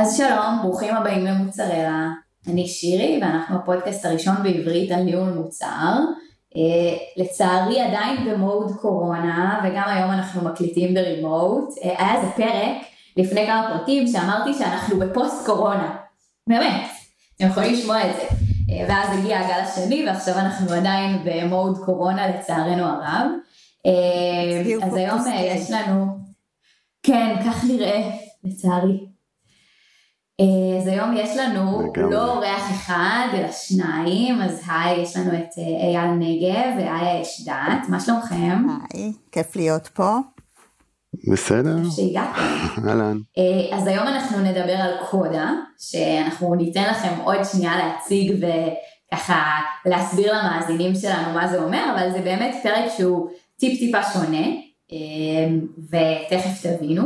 אז שלום, ברוכים הבאים למוצרלה. אני שירי ואנחנו הפודקאסט הראשון בעברית על ניהול מוצר. Uh, לצערי עדיין במוד קורונה וגם היום אנחנו מקליטים ברימוט. Uh, היה איזה פרק לפני כמה פרקים שאמרתי שאנחנו בפוסט קורונה. באמת, אתם יכולים לשמוע את זה. Uh, ואז הגיע הגל השני ועכשיו אנחנו עדיין במוד קורונה לצערנו הרב. אז היום יש לנו, כן, כך נראה לצערי. אה, אז היום יש לנו לא אורח אחד, אלא שניים, אז היי, יש לנו את אה, אייל נגב ואיה אשדת, מה שלומכם? היי, כיף להיות פה. בסדר. שהגעתם. אהלן. אה, אז היום אנחנו נדבר על קודה, שאנחנו ניתן לכם עוד שנייה להציג וככה להסביר למאזינים שלנו מה זה אומר, אבל זה באמת פרק שהוא טיפ טיפה שונה, ותכף תבינו.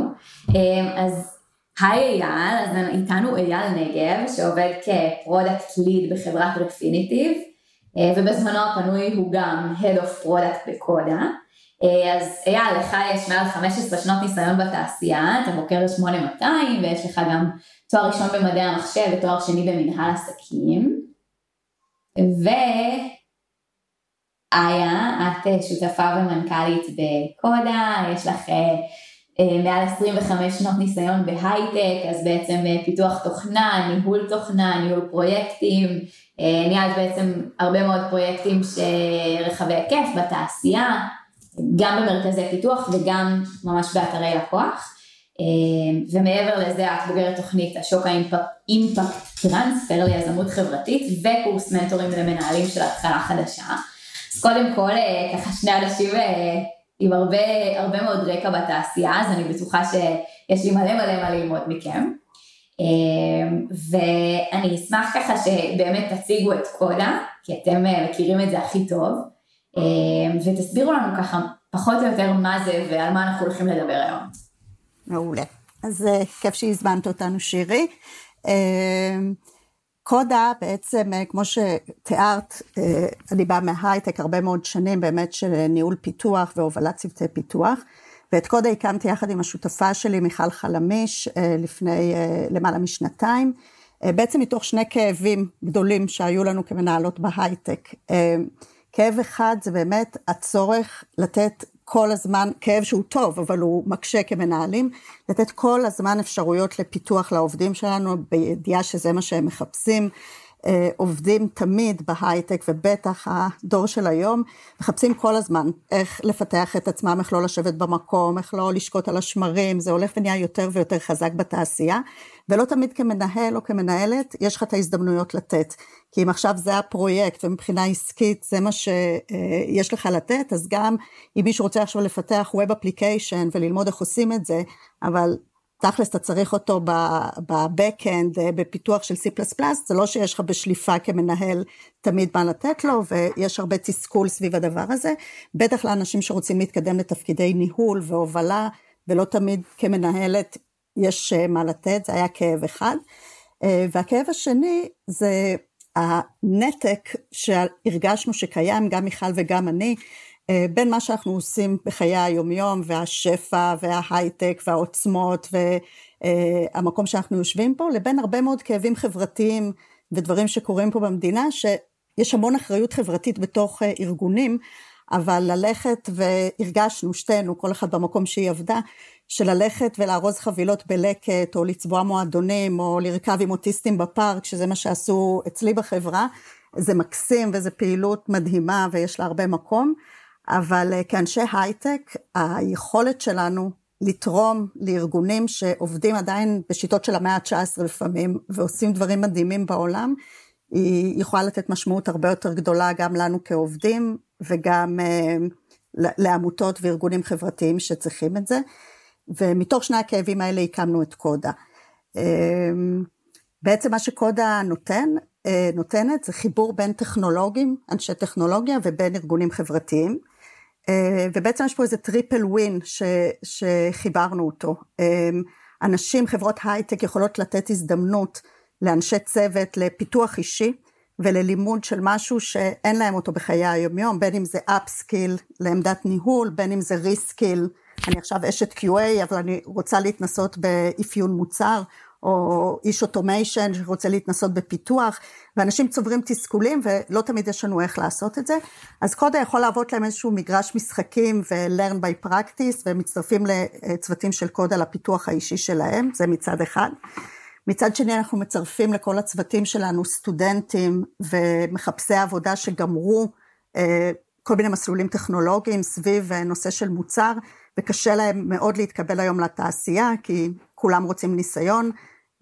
אז היי אייל, אז איתנו אייל נגב שעובד כ product lead בחברת רפיניטיב אה, ובזמנו הפנוי הוא גם Head of Product בקודה. אה, אז אייל, לך יש מעל 15 שנות ניסיון בתעשייה, אתה בוגר 8200 ויש לך גם תואר ראשון במדעי המחשב ותואר שני במנהל עסקים. ואיה, את שותפה ומנכ"לית בקודה, יש לך אה, מעל 25 שנות ניסיון בהייטק, אז בעצם אה, פיתוח תוכנה, ניהול תוכנה, ניהול פרויקטים, אה, ניהלת בעצם הרבה מאוד פרויקטים רחבי היקף בתעשייה, גם במרכזי פיתוח וגם ממש באתרי לקוח. ומעבר לזה את בוגרת תוכנית השוק האימפקט טרנספר ליזמות חברתית וקורס מנטורים למנהלים של התחלה חדשה. אז קודם כל ככה שני אנשים עם הרבה, הרבה מאוד רקע בתעשייה, אז אני בטוחה שיש לי מלא מלא מה ללמוד מכם. אמ, ואני אשמח ככה שבאמת תציגו את קודה, כי אתם אה, מכירים את זה הכי טוב, אמ, ותסבירו לנו ככה פחות או יותר מה זה ועל מה אנחנו הולכים לדבר היום. מעולה. אז אה, כיף שהזמנת אותנו שירי. אמ, קודה בעצם, אה, כמו שתיארת, אה, אני באה מהייטק הרבה מאוד שנים באמת של ניהול פיתוח והובלת צוותי פיתוח, ואת קודה הקמתי יחד עם השותפה שלי מיכל חלמיש אה, לפני למעלה משנתיים, בעצם מתוך שני כאבים גדולים שהיו לנו כמנהלות בהייטק. כאב אחד זה באמת הצורך לתת כל הזמן, כאב שהוא טוב, אבל הוא מקשה כמנהלים, לתת כל הזמן אפשרויות לפיתוח לעובדים שלנו, בידיעה שזה מה שהם מחפשים. אה, עובדים תמיד בהייטק, ובטח הדור של היום, מחפשים כל הזמן איך לפתח את עצמם, איך לא לשבת במקום, איך לא לשקוט על השמרים, זה הולך ונהיה יותר ויותר חזק בתעשייה, ולא תמיד כמנהל או כמנהלת, יש לך את ההזדמנויות לתת. כי אם עכשיו זה הפרויקט, ומבחינה עסקית זה מה שיש אה, לך לתת, אז גם אם מישהו רוצה עכשיו לפתח Web Application וללמוד איך עושים את זה, אבל תכלס אתה צריך אותו ב-Backend, אה, בפיתוח של C++, זה לא שיש לך בשליפה כמנהל תמיד מה לתת לו, ויש הרבה תסכול סביב הדבר הזה, בטח לאנשים שרוצים להתקדם לתפקידי ניהול והובלה, ולא תמיד כמנהלת יש אה, מה לתת, זה היה כאב אחד. אה, והכאב השני זה הנתק שהרגשנו שקיים, גם מיכל וגם אני, בין מה שאנחנו עושים בחיי היומיום והשפע וההייטק והעוצמות והמקום שאנחנו יושבים פה, לבין הרבה מאוד כאבים חברתיים ודברים שקורים פה במדינה, שיש המון אחריות חברתית בתוך אה, ארגונים, אבל ללכת והרגשנו שתינו, כל אחד במקום שהיא עבדה, של ללכת ולארוז חבילות בלקט, או לצבוע מועדונים, או לרכב עם אוטיסטים בפארק, שזה מה שעשו אצלי בחברה, זה מקסים וזו פעילות מדהימה ויש לה הרבה מקום. אבל אה, כאנשי הייטק, היכולת שלנו לתרום לארגונים שעובדים עדיין בשיטות של המאה ה-19 לפעמים, ועושים דברים מדהימים בעולם, היא יכולה לתת משמעות הרבה יותר גדולה גם לנו כעובדים, וגם uh, לעמותות וארגונים חברתיים שצריכים את זה. ומתוך שני הכאבים האלה הקמנו את קודה. Uh, בעצם מה שקודה נותן, נותנת זה חיבור בין טכנולוגים, אנשי טכנולוגיה, ובין ארגונים חברתיים. אה, ובעצם יש פה איזה triple win ש, שחיברנו אותו. אה, אנשים, חברות הייטק יכולות לתת הזדמנות לאנשי צוות לפיתוח אישי וללימוד של משהו שאין להם אותו בחיי היומיום, בין אם זה upskill לעמדת ניהול, בין אם זה reskill, אני עכשיו אשת QA אבל אני רוצה להתנסות באפיון מוצר, או איש אוטומיישן שרוצה להתנסות בפיתוח, ואנשים צוברים תסכולים ולא תמיד יש לנו איך לעשות את זה. אז קודה יכול להוות להם איזשהו מגרש משחקים ו-learn by practice, והם מצטרפים לצוותים של קודה לפיתוח האישי שלהם, זה מצד אחד. מצד שני אנחנו מצרפים לכל הצוותים שלנו סטודנטים ומחפשי עבודה שגמרו אה, כל מיני מסלולים טכנולוגיים סביב אה, נושא של מוצר, וקשה להם מאוד להתקבל היום לתעשייה, כי כולם רוצים ניסיון,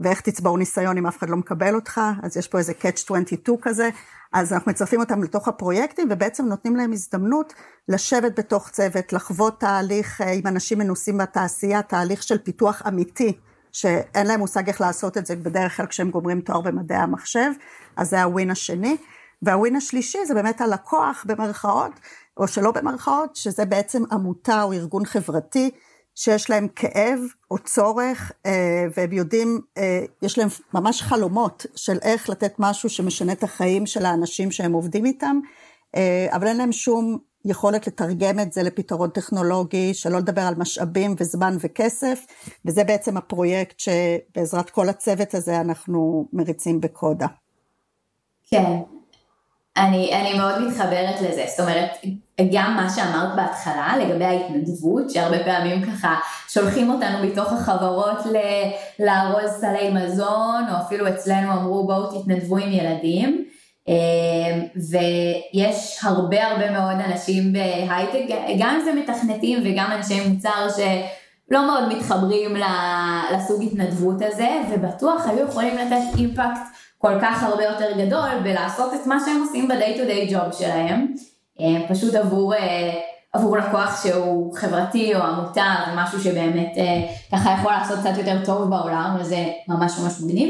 ואיך תצבור ניסיון אם אף אחד לא מקבל אותך, אז יש פה איזה catch 22 כזה, אז אנחנו מצרפים אותם לתוך הפרויקטים, ובעצם נותנים להם הזדמנות לשבת בתוך צוות, לחוות תהליך אה, עם אנשים מנוסים בתעשייה, תהליך של פיתוח אמיתי. שאין להם מושג איך לעשות את זה בדרך כלל כשהם גומרים תואר במדעי המחשב, אז זה הווין השני. והווין השלישי זה באמת הלקוח במרכאות, או שלא במרכאות, שזה בעצם עמותה או ארגון חברתי, שיש להם כאב או צורך, אה, והם יודעים, אה, יש להם ממש חלומות של איך לתת משהו שמשנה את החיים של האנשים שהם עובדים איתם, אה, אבל אין להם שום יכולת לתרגם את זה לפתרון טכנולוגי, שלא לדבר על משאבים וזמן וכסף, וזה בעצם הפרויקט שבעזרת כל הצוות הזה אנחנו מריצים בקודה. כן, אני, אני מאוד מתחברת לזה, זאת אומרת, גם מה שאמרת בהתחלה לגבי ההתנדבות, שהרבה פעמים ככה שולחים אותנו מתוך החברות לארוז סלי מזון, או אפילו אצלנו אמרו בואו תתנדבו עם ילדים. אמ, ויש הרבה הרבה מאוד אנשים בהייטק, גם אם זה מתכנתים וגם אנשי מוצר שלא מאוד מתחברים לסוג התנדבות הזה, ובטוח היו יכולים לתת אימפקט כל כך הרבה יותר גדול בלעשות את מה שהם עושים ב-day to day job שלהם, אמ, פשוט עבור, אה, עבור לקוח שהוא חברתי או עמותה, זה משהו שבאמת אה, ככה יכול לעשות קצת יותר טוב בעולם, וזה ממש ממש מגניב.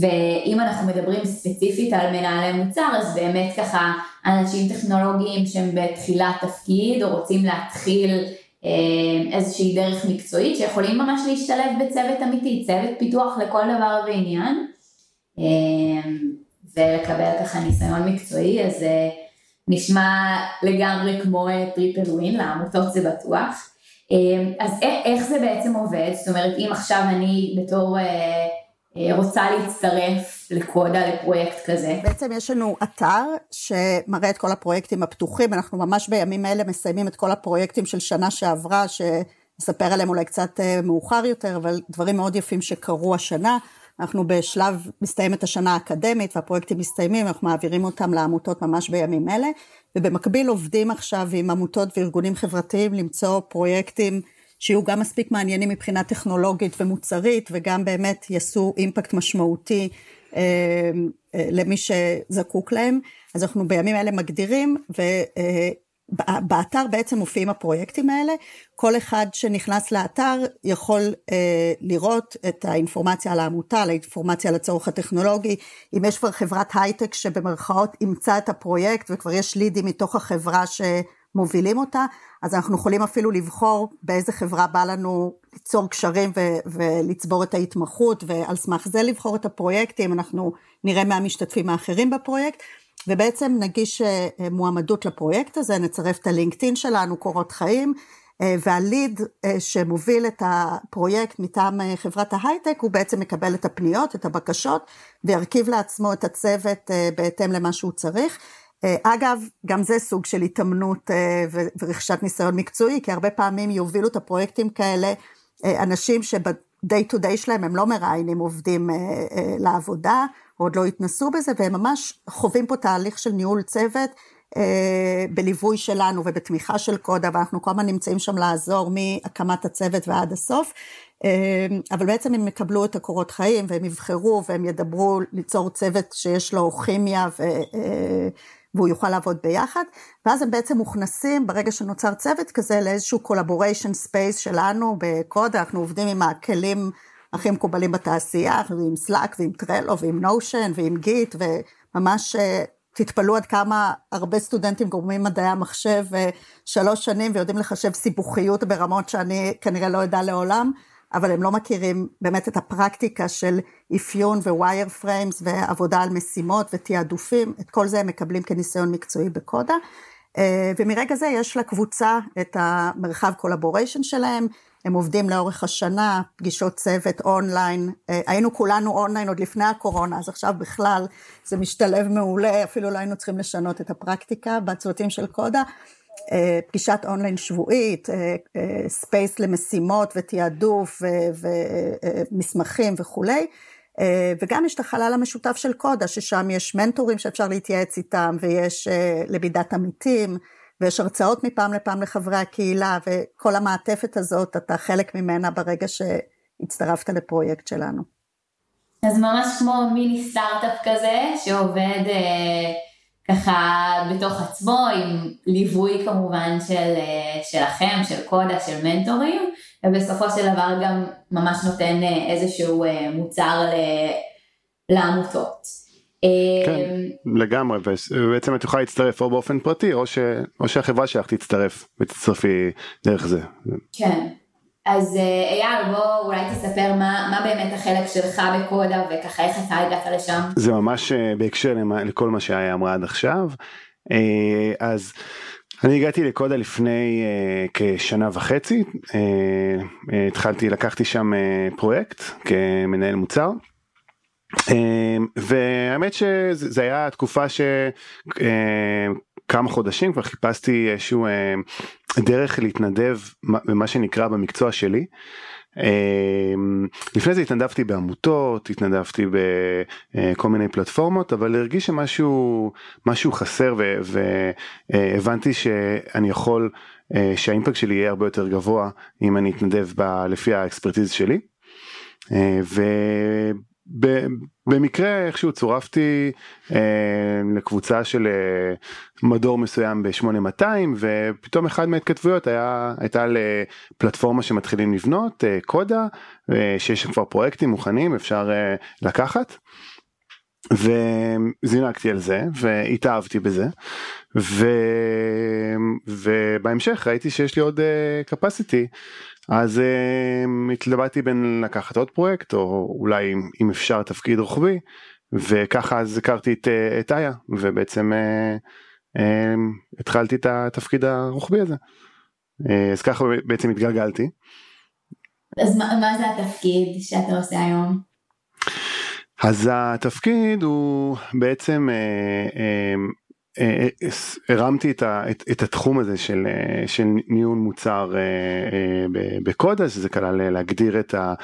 ואם אנחנו מדברים ספציפית על מנהלי מוצר, אז באמת ככה אנשים טכנולוגיים שהם בתחילת תפקיד או רוצים להתחיל אה, איזושהי דרך מקצועית שיכולים ממש להשתלב בצוות אמיתי, צוות פיתוח לכל דבר ועניין אה, ולקבל ככה ניסיון מקצועי, אז אה, נשמע לגמרי כמו triple win, לעמותות זה בטוח. אז איך זה בעצם עובד? זאת אומרת, אם עכשיו אני בתור אה, רוצה להצטרף לקודה לפרויקט כזה. בעצם יש לנו אתר שמראה את כל הפרויקטים הפתוחים, אנחנו ממש בימים אלה מסיימים את כל הפרויקטים של שנה שעברה, שנספר עליהם אולי קצת אה, מאוחר יותר, אבל דברים מאוד יפים שקרו השנה. אנחנו בשלב, מסתיימת השנה האקדמית והפרויקטים מסתיימים, אנחנו מעבירים אותם לעמותות ממש בימים אלה, ובמקביל עובדים עכשיו עם עמותות וארגונים חברתיים למצוא פרויקטים שיהיו גם מספיק מעניינים מבחינה טכנולוגית ומוצרית, וגם באמת יעשו אימפקט משמעותי אה, אה, למי שזקוק להם. אז אנחנו בימים אלה מגדירים, ובאתר אה, בעצם מופיעים הפרויקטים האלה. כל אחד שנכנס לאתר יכול אה, לראות את האינפורמציה על העמותה, על האינפורמציה על הצורך הטכנולוגי. אם יש כבר חברת הייטק שבמרכאות אימצה את הפרויקט וכבר יש לידים מתוך החברה ש... מובילים אותה, אז אנחנו יכולים אפילו לבחור באיזה חברה בא לנו ליצור קשרים ו- ולצבור את ההתמחות, ועל סמך זה לבחור את הפרויקטים, אנחנו נראה מהמשתתפים האחרים בפרויקט, ובעצם נגיש אה, מועמדות לפרויקט הזה, נצרף את הלינקדאין שלנו, קורות חיים, אה, והליד אה, שמוביל את הפרויקט מטעם חברת ההייטק, הוא בעצם מקבל את הפניות, את הבקשות, וירכיב לעצמו את הצוות בהתאם למה שהוא צריך. אה, אגב, גם זה סוג של התאמנות אה, ורכישת ניסיון מקצועי, כי הרבה פעמים יובילו את הפרויקטים כאלה אה, אנשים שב-day to day שלהם הם לא מראיינים עובדים לעבודה, או עוד לא התנסו בזה, והם ממש חווים פה תהליך של ניהול צוות בליווי שלנו ובתמיכה של קודה, ואנחנו כל הזמן נמצאים שם לעזור מהקמת הצוות ועד הסוף. אבל בעצם הם יקבלו את הקורות חיים והם יבחרו והם ידברו ליצור צוות שיש לו כימיה ו... והוא יוכל לעבוד ביחד, ואז הם בעצם מוכנסים ברגע שנוצר צוות כזה לאיזשהו collaboration space שלנו בקודה, אנחנו עובדים עם הכלים הכי מקובלים בתעשייה, עם Slack ועם טרלו ועם Notion ועם גיט, וממש אה, תתפלאו עד כמה הרבה סטודנטים גומרים מדעי המחשב אה, שלוש שנים ויודעים לחשב סיבוכיות ברמות שאני כנראה לא אדע לעולם. אבל הם לא מכירים באמת את הפרקטיקה של אפיון wireframes ועבודה על משימות ותעדופים, את כל זה הם מקבלים כניסיון מקצועי בקודה. אה, ומרגע זה יש לקבוצה את המרחב collaboration שלהם, הם עובדים לאורך השנה, פגישות צוות אונליין, אה, היינו כולנו אונליין עוד לפני הקורונה, אז עכשיו בכלל זה משתלב מעולה, אפילו לא היינו צריכים לשנות את הפרקטיקה בצוותים של קודה. אה, פגישת אונליין שבועית, space למשימות ותעדוף ומסמכים וכולי. וגם יש את החלל המשותף של קודה, ששם יש מנטורים שאפשר להתייעץ איתם, ויש למידת עמיתים, ויש הרצאות מפעם לפעם לחברי הקהילה, וכל המעטפת הזאת, אתה חלק ממנה ברגע שהצטרפת לפרויקט שלנו. אז ממש כמו מיני סטארט-אפ כזה, שעובד אה, ככה בתוך עצמו, עם ליווי כמובן של, אה, שלכם, של קודה, של מנטורים, ובסופו של דבר גם ממש נותן אה, איזשהו אה, מוצר ל, לעמותות. כן, לגמרי, ובעצם את יכולה להצטרף או באופן פרטי או, ש... או שהחברה שלך תצטרף ותצטרפי דרך זה. כן, אז אה, אייל בוא אולי תספר מה, מה באמת החלק שלך בקודה וככה איך אתה הגעת לשם. זה ממש אה, בהקשר לכל מה שהיה אמרה עד עכשיו, אה, אז אני הגעתי לקודה לפני כשנה וחצי, התחלתי, לקחתי שם פרויקט כמנהל מוצר. אמ, והאמת שזה היה תקופה שכמה אמ, חודשים כבר חיפשתי איזשהו אמ, דרך להתנדב במה שנקרא במקצוע שלי. לפני זה התנדבתי בעמותות, התנדבתי בכל מיני פלטפורמות, אבל הרגיש שמשהו משהו חסר והבנתי שאני יכול, שהאימפקט שלי יהיה הרבה יותר גבוה אם אני אתנדב לפי האקספרטיז שלי. ו... במקרה איכשהו צורפתי אה, לקבוצה של אה, מדור מסוים ב-8200 ופתאום אחד מההתכתבויות היה, הייתה לפלטפורמה שמתחילים לבנות, אה, קודה, אה, שיש כבר פרויקטים מוכנים אפשר אה, לקחת. וזינקתי על זה והתאהבתי בזה ו... ובהמשך ראיתי שיש לי עוד uh, capacity אז uh, התלבטתי בין לקחת עוד פרויקט או אולי אם אפשר תפקיד רוחבי וככה אז הכרתי את, uh, את איה ובעצם uh, התחלתי את התפקיד הרוחבי הזה. אז ככה בעצם התגלגלתי. אז מה, מה זה התפקיד שאתה עושה היום? אז התפקיד הוא בעצם אה, אה, אה, הרמתי את, ה, את, את התחום הזה של, של ניהול מוצר בקודה שזה כלל להגדיר את, ה,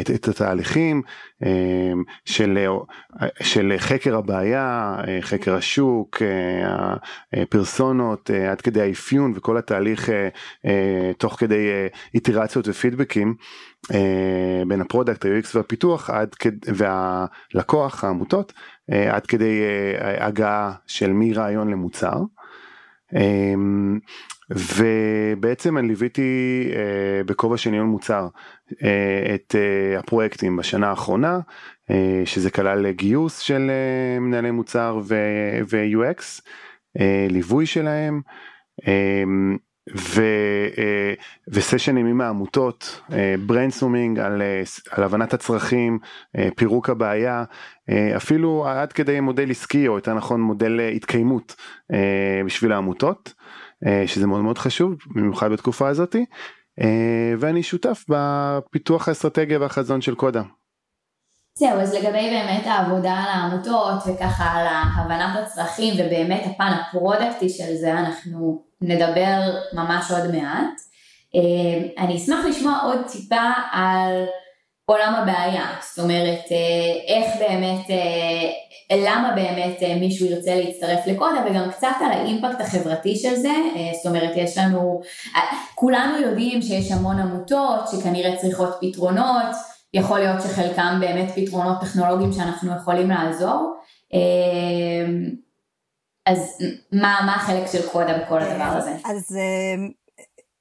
את, את התהליכים של, של חקר הבעיה, חקר השוק, הפרסונות עד כדי האפיון וכל התהליך תוך כדי איטרציות ופידבקים אה, בין ה product, ה-UX והפיתוח עד כדי, והלקוח, העמותות, אה, עד כדי אה, הגעה של מרעיון למוצר. ובעצם אני ליוויתי בכובע של ניהול מוצר את הפרויקטים בשנה האחרונה, שזה כלל גיוס של מנהלי מוצר ו-UX, ליווי שלהם. ו, אה, וסשנים עם העמותות, brainstorming על, אה, על הבנת הצרכים, אה, פירוק הבעיה, אפילו עד כדי מודל עסקי או יותר נכון מודל התקיימות בשביל העמותות, שזה מאוד מאוד חשוב, במיוחד בתקופה הזאתי, ואני שותף בפיתוח האסטרטגיה והחזון של קודה. זהו, אז לגבי באמת העבודה על העמותות וככה על הבנת הצרכים ובאמת הפן הפרודקטי של זה אנחנו נדבר ממש עוד מעט. אה, אני אשמח לשמוע עוד טיפה על עולם הבעיה, זאת אומרת אה, איך באמת, אה, למה באמת מישהו ירצה להצטרף לקודה וגם קצת על האימפקט החברתי של זה, זאת אומרת יש לנו, כולנו יודעים שיש המון עמותות שכנראה צריכות פתרונות, יכול להיות שחלקם באמת פתרונות טכנולוגיים שאנחנו יכולים לעזור. אז מה, מה החלק של קודה בכל הדבר הזה? אז אה,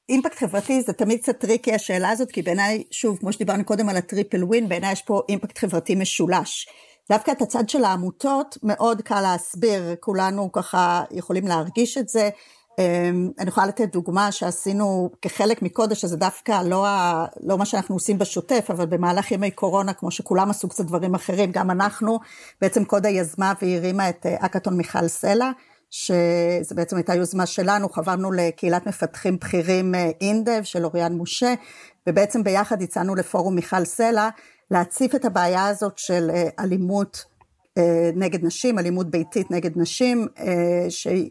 אימפקט חברתי זה תמיד קצת tricky השאלה הזאת, כי בעיניי, שוב, כמו שדיברנו קודם על ה triple win, בעיניי יש פה אימפקט חברתי משולש. דווקא את הצד של העמותות מאוד קל להסביר, כולנו ככה יכולים להרגיש את זה. אמ, אני יכולה לתת דוגמה שעשינו כחלק מקודש, שזה דווקא לא, ה, לא מה שאנחנו עושים בשוטף, אבל במהלך ימי קורונה, כמו שכולם עשו קצת דברים אחרים, גם אנחנו, בעצם קודה יזמה והרימה את אה, אקתון מיכל סלע, שזו בעצם הייתה יוזמה שלנו, חברנו לקהילת מפתחים בכירים אה, אינדב של אוריאן משה, ובעצם ביחד הצענו לפורום מיכל סלע להציף את הבעיה הזאת של אלימות נגד נשים, אלימות ביתית נגד נשים, שהיא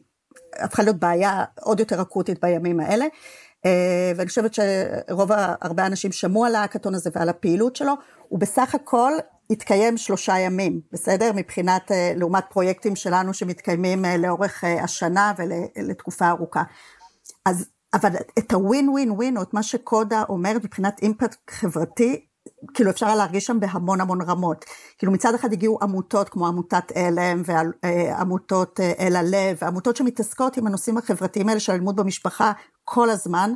הפכה להיות בעיה עוד יותר אקוטית בימים האלה. ואני חושבת שרוב, הרבה אנשים שמעו על ההאקתון הזה ועל הפעילות שלו, הוא בסך הכל התקיים שלושה ימים, בסדר? מבחינת, אה, לעומת פרויקטים שלנו שמתקיימים אה, לאורך אה, השנה ולתקופה ארוכה. אז, אבל את הווין ווין ווין, או את מה שקודה אומרת מבחינת אימפקט חברתי, כאילו אפשר להרגיש שם בהמון המון רמות. כאילו מצד אחד הגיעו עמותות כמו עמותת עלם ועמותות אל הלב, עמותות שמתעסקות עם הנושאים החברתיים האלה של אלימות במשפחה כל הזמן,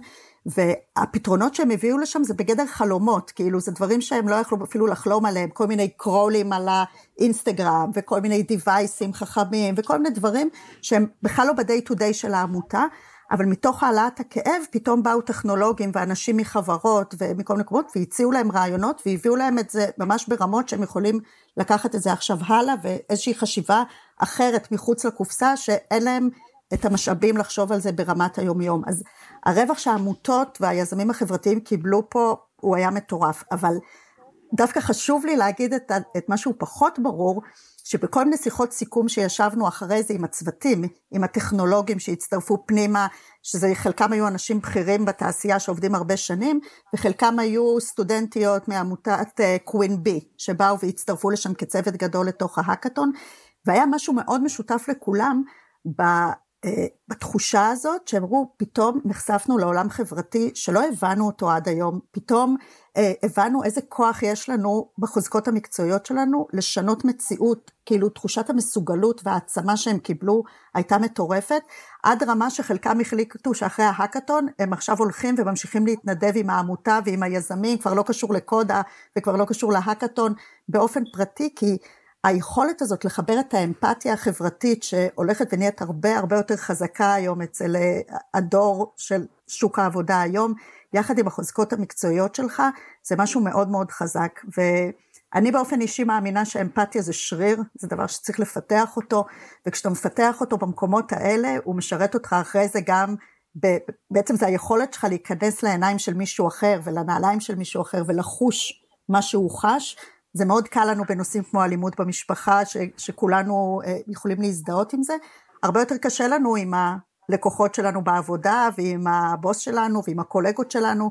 והפתרונות שהם הביאו לשם זה בגדר חלומות, כאילו זה דברים שהם לא יכלו אפילו לחלום עליהם, כל מיני קרולים על האינסטגרם וכל מיני דיווייסים חכמים וכל מיני דברים שהם בכלל לא ב-day to day של העמותה, אבל מתוך העלאת הכאב פתאום באו טכנולוגים ואנשים מחברות ומכל מיני מקומות והציעו להם רעיונות והביאו להם את זה ממש ברמות שהם יכולים לקחת את זה עכשיו הלאה ואיזושהי חשיבה אחרת מחוץ לקופסה שאין להם את המשאבים לחשוב על זה ברמת היום-יום. אז הרווח שהעמותות והיזמים החברתיים קיבלו פה הוא היה מטורף, אבל דווקא חשוב לי להגיד את, את מה שהוא פחות ברור, שבכל מיני שיחות סיכום שישבנו אחרי זה עם הצוותים, עם הטכנולוגים שהצטרפו פנימה, שזה חלקם היו אנשים בכירים בתעשייה שעובדים הרבה שנים, וחלקם היו סטודנטיות מעמותת קווין uh, בי, שבאו והצטרפו לשם כצוות גדול לתוך ההאקתון, והיה משהו מאוד משותף לכולם, אה, בתחושה הזאת שהם אמרו פתאום נחשפנו לעולם חברתי שלא הבנו אותו עד היום, פתאום אה, הבנו איזה כוח יש לנו בחוזקות המקצועיות שלנו לשנות מציאות, כאילו תחושת המסוגלות והעצמה שהם קיבלו הייתה מטורפת, עד רמה שחלקם החליטו שאחרי ההאקתון הם עכשיו הולכים וממשיכים להתנדב עם העמותה ועם היזמים, כבר לא קשור לקודה וכבר לא קשור להאקתון באופן פרטי כי היכולת הזאת לחבר את האמפתיה החברתית שהולכת ונהיית הרבה הרבה יותר חזקה היום אצל אה, הדור של שוק העבודה היום, יחד עם החוזקות המקצועיות שלך, זה משהו מאוד מאוד חזק. ואני באופן אישי מאמינה שאמפתיה זה שריר, זה דבר שצריך לפתח אותו, וכשאתה מפתח אותו במקומות האלה, הוא משרת אותך אחרי זה גם בעצם זה היכולת שלך להיכנס לעיניים של מישהו אחר ולנעליים של מישהו אחר ולחוש מה שהוא חש, זה מאוד קל לנו בנושאים כמו אלימות במשפחה, ש, שכולנו אה, יכולים להזדהות עם זה, הרבה יותר קשה לנו עם הלקוחות שלנו בעבודה, ועם הבוס שלנו, ועם הקולגות שלנו,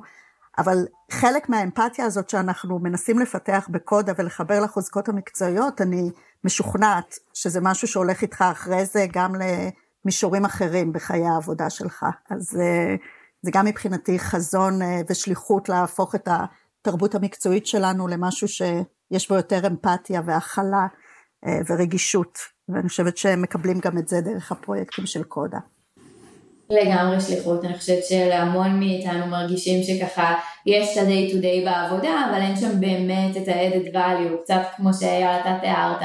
אבל חלק מהאמפתיה הזאת שאנחנו מנסים לפתח בקודה ולחבר לחוזקות המקצועיות, אני משוכנעת שזה משהו שהולך איתך אחרי זה גם למישורים אחרים בחיי העבודה שלך. אז אה, זה גם מבחינתי חזון אה, ושליחות להפוך את התרבות המקצועית שלנו למשהו ש... יש בו יותר אמפתיה והכלה אה, ורגישות, ואני חושבת שהם מקבלים גם את זה דרך הפרויקטים של קודה. לגמרי שליחות, אני חושבת שלהמון מאיתנו מרגישים שככה יש את ה-day to day בעבודה, אבל אין שם באמת את ה-added value, קצת כמו שאייל אתה תיארת,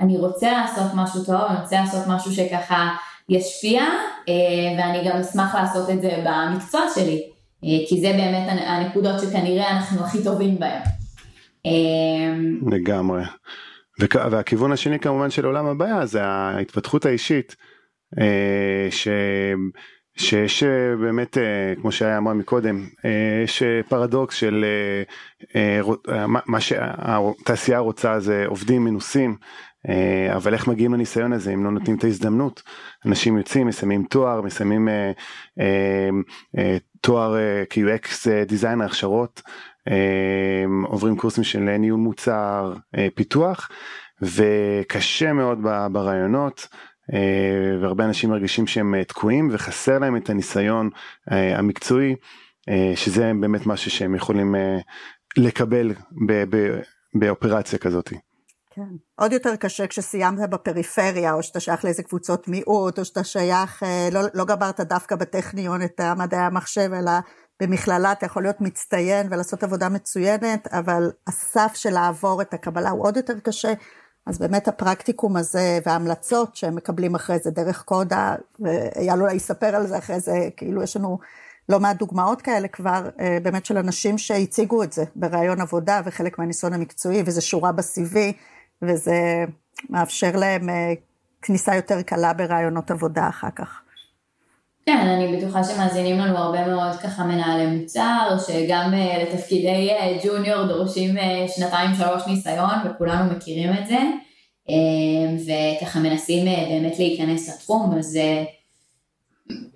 אני רוצה לעשות משהו טוב, אני רוצה לעשות משהו שככה ישפיע, אה, ואני גם אשמח לעשות את זה במקצוע שלי, אה, כי זה באמת הנקודות שכנראה אנחנו הכי טובים בהן. אמ, לגמרי. והכיוון השני כמובן של עולם הבעיה זה ההתפתחות האישית. אה, ש... שיש אה, באמת אה, כמו שהיה אמר מקודם יש פרדוקס של מה שהתעשייה רוצה זה עובדים מנוסים אבל איך מגיעים לניסיון הזה אם לא נותנים את ההזדמנות אנשים יוצאים מסיימים תואר מסיימים תואר כ-UX דיזיינר הכשרות עוברים קורסים של ניהול מוצר, אה, פיתוח, וקשה מאוד ברעיונות. אה, והרבה אנשים מרגישים שהם אה, תקועים וחסר להם את הניסיון המקצועי שזה באמת משהו שהם יכולים לקבל באופרציה כזאת. כן. עוד יותר קשה כשסיימת בפריפריה, או שאתה שייך לאיזה קבוצות מיעוט, או שאתה שייך, לא, לא גמרת דווקא בטכניון את מדעי המחשב, אלא במכללה אתה יכול להיות מצטיין ולעשות עבודה מצוינת, אבל הסף של לעבור את הקבלה הוא עוד יותר קשה. אז באמת הפרקטיקום הזה וההמלצות שהם מקבלים אחרי זה דרך קודה, ואייל אולי יספר על זה אחרי זה, כאילו יש לנו לא מעט דוגמאות כאלה כבר, אה, באמת של אנשים שהציגו את זה בראיון עבודה וחלק מהניסיון המקצועי, וזה שורה ב-CV, וזה מאפשר להם אה, כניסה יותר קלה בראיונות עבודה אחר כך. כן, אני בטוחה שמאזינים לנו הרבה מאוד ככה מנהלי מוצר, שגם uh, לתפקידי uh, ג'וניור דורשים uh, שנתיים שלוש ניסיון, וכולנו מכירים את זה, וככה מנסים באמת להיכנס לתחום, אז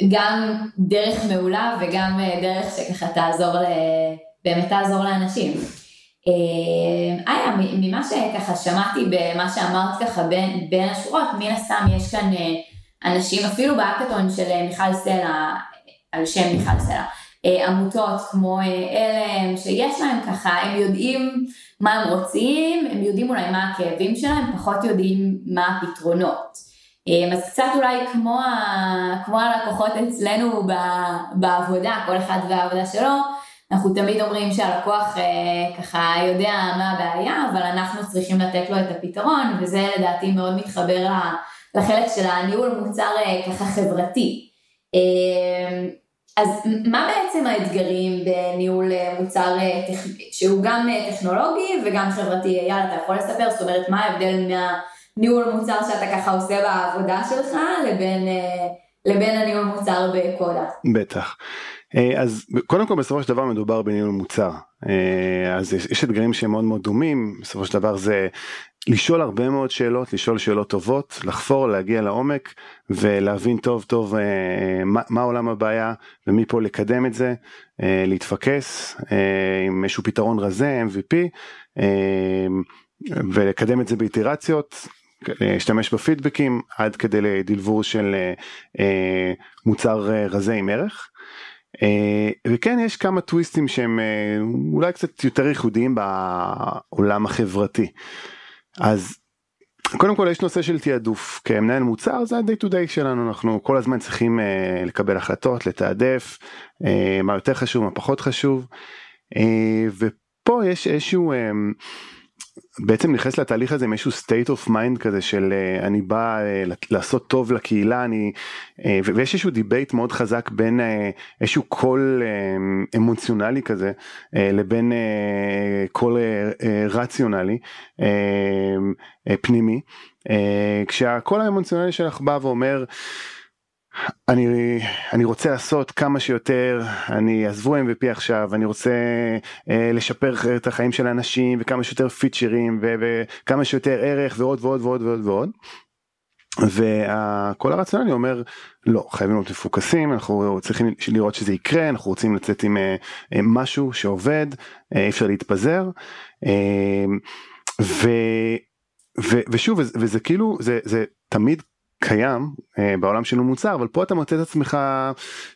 גם דרך מעולה וגם דרך שככה תעזור, ל... באמת תעזור לאנשים. איה, ממה שככה שמעתי במה שאמרת ככה בין, בין השורות, מן הסתם יש כאן... אנשים, אפילו באקתון של אה, מיכל סלע, על שם מיכל סלע, אה, עמותות כמו אה, אלם, שיש להם ככה, הם יודעים מה הם רוצים, הם יודעים אולי מה הכאבים שלהם, פחות יודעים מה הפתרונות. אז קצת אולי כמו, ה, כמו הלקוחות אצלנו בעבודה, כל אחד והעבודה שלו, אנחנו תמיד אומרים שהלקוח ככה יודע מה הבעיה, אבל אנחנו צריכים לתת לו את הפתרון, וזה לדעתי מאוד מתחבר לחלק של הניהול מוצר אה, ככה חברתי. אה, אז מה בעצם האתגרים בניהול אה, מוצר שהוא גם טכנולוגי וגם חברתי? אייל, אתה יכול לספר? זאת אומרת, מה ההבדל מהניהול מוצר שאתה ככה עושה בעבודה שלך לבין, לבין הניהול מוצר בקודה? בטח. אז קודם כל בסופו של דבר מדובר בניהול מוצר אז יש אתגרים שהם מאוד מאוד דומים בסופו של דבר זה לשאול הרבה מאוד שאלות, לשאול שאלות טובות, לחפור, להגיע לעומק ולהבין טוב טוב אה, מה, מה עולם הבעיה ומפה לקדם את זה, אה, להתפקס אה, עם איזשהו פתרון רזה, MVP, אה, ולקדם את זה באיטרציות, להשתמש בפידבקים עד כדי לדלבור של אה, אה, מוצר אה, רזה עם ערך. Uh, וכן יש כמה טוויסטים שהם uh, אולי קצת יותר ייחודיים בעולם החברתי. אז קודם כל יש נושא של תעדוף. כמנהל מוצר זה ה-day to day שלנו. אנחנו כל הזמן צריכים אה, לקבל החלטות לתעדף אה, מה יותר חשוב מה פחות חשוב. אה, ופה יש איזשהו אה, בעצם נכנס לתהליך הזה עם איזשהו state of mind כזה של uh, אני בא אה, לעשות טוב לקהילה אני אה, ויש איזשהו debate מאוד חזק בין איזשהו קול אמוציונלי כזה לבין קול רציונלי פנימי כשהקול האמוציונלי שלך בא ואומר. אני אני רוצה לעשות כמה שיותר אני עזבו mvp עכשיו אני רוצה אה, לשפר את החיים של האנשים וכמה שיותר פיצ'רים וכמה שיותר ערך ועוד ועוד ועוד ועוד ועוד. וכל הרציונלי אומר לא חייבים להיות מפוקסים אנחנו צריכים לראות שזה יקרה אנחנו רוצים לצאת עם אה, אה, משהו שעובד אה, אי אפשר להתפזר אה, ו, ו, ושוב וזה כאילו זה זה תמיד קיים אה, בעולם של מוצר אבל פה אתה מוצא את עצמך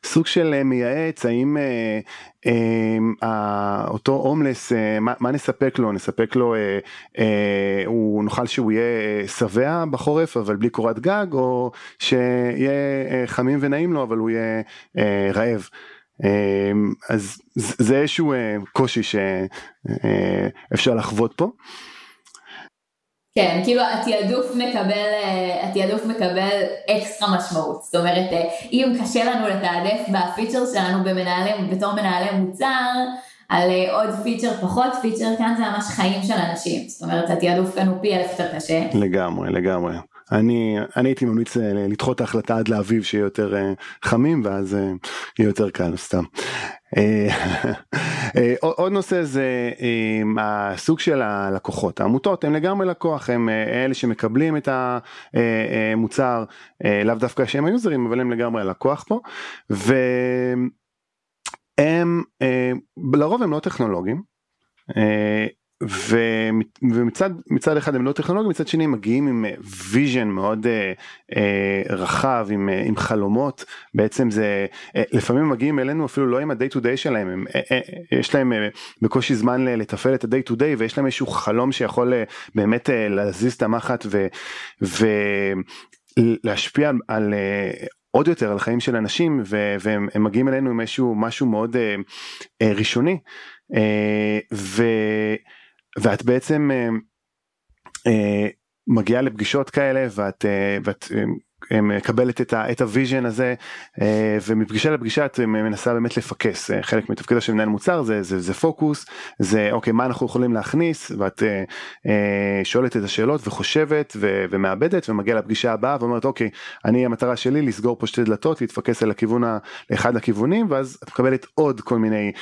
סוג של אה, מייעץ האם אה, אה, אה, אותו הומלס אה, מה, מה נספק לו נספק לו אה, אה, הוא נוכל שהוא יהיה שבע בחורף אבל בלי קורת גג או שיהיה אה, חמים ונעים לו אבל הוא יהיה אה, רעב. אז זה איזשהו קושי שאפשר לחוות פה. כן, כאילו התעדוף מקבל, אה, התעדוף מקבל אקסטרה משמעות, זאת אומרת אה, אם קשה לנו לתעדף בפיצ'ר שלנו במנהלי, בתור מנהלי מוצר על אה, עוד פיצ'ר פחות פיצ'ר כאן זה ממש חיים של אנשים, זאת אומרת התעדוף כאן הוא פי אלף יותר קשה. לגמרי, לגמרי. אני אני הייתי ממליץ לדחות את ההחלטה עד לאביב שיהיה יותר חמים ואז יהיה יותר קל סתם. אה, אה, עוד נושא זה אה, הסוג של הלקוחות העמותות הם לגמרי לקוח הם אלה שמקבלים את המוצר לאו דווקא שהם היוזרים אבל הם לגמרי הלקוח פה. והם לרוב הם לא טכנולוגים ומצד מצד אחד הם לא טכנולוגיים מצד שני הם מגיעים עם vision מאוד אה, אה, רחב עם, אה, עם חלומות בעצם זה אה, לפעמים מגיעים אלינו אפילו לא עם ה-day to day שלהם הם, אה, אה, יש להם אה, בקושי זמן לתפעל את ה-day to day ויש להם איזשהו חלום שיכול אה, באמת אה, להזיז את המחט ולהשפיע על, על אה, עוד יותר על חיים של אנשים ו, והם מגיעים אלינו עם איזשהו משהו מאוד אה, אה, ראשוני. אה, ו... ואת בעצם אה, אה, מגיעה לפגישות כאלה ואת, אה, ואת מקבלת את, ה, את ה vision הזה ומפגישה לפגישה את מנסה באמת לפקס חלק מתפקידו של מנהל מוצר זה, זה, זה פוקוס זה אוקיי מה אנחנו יכולים להכניס ואת שואלת את השאלות וחושבת ו, ומעבדת ומגיעה לפגישה הבאה ואומרת אוקיי אני המטרה שלי לסגור פה שתי דלתות להתפקס על הכיוון לאחד הכיוונים ואז את מקבלת עוד כל מיני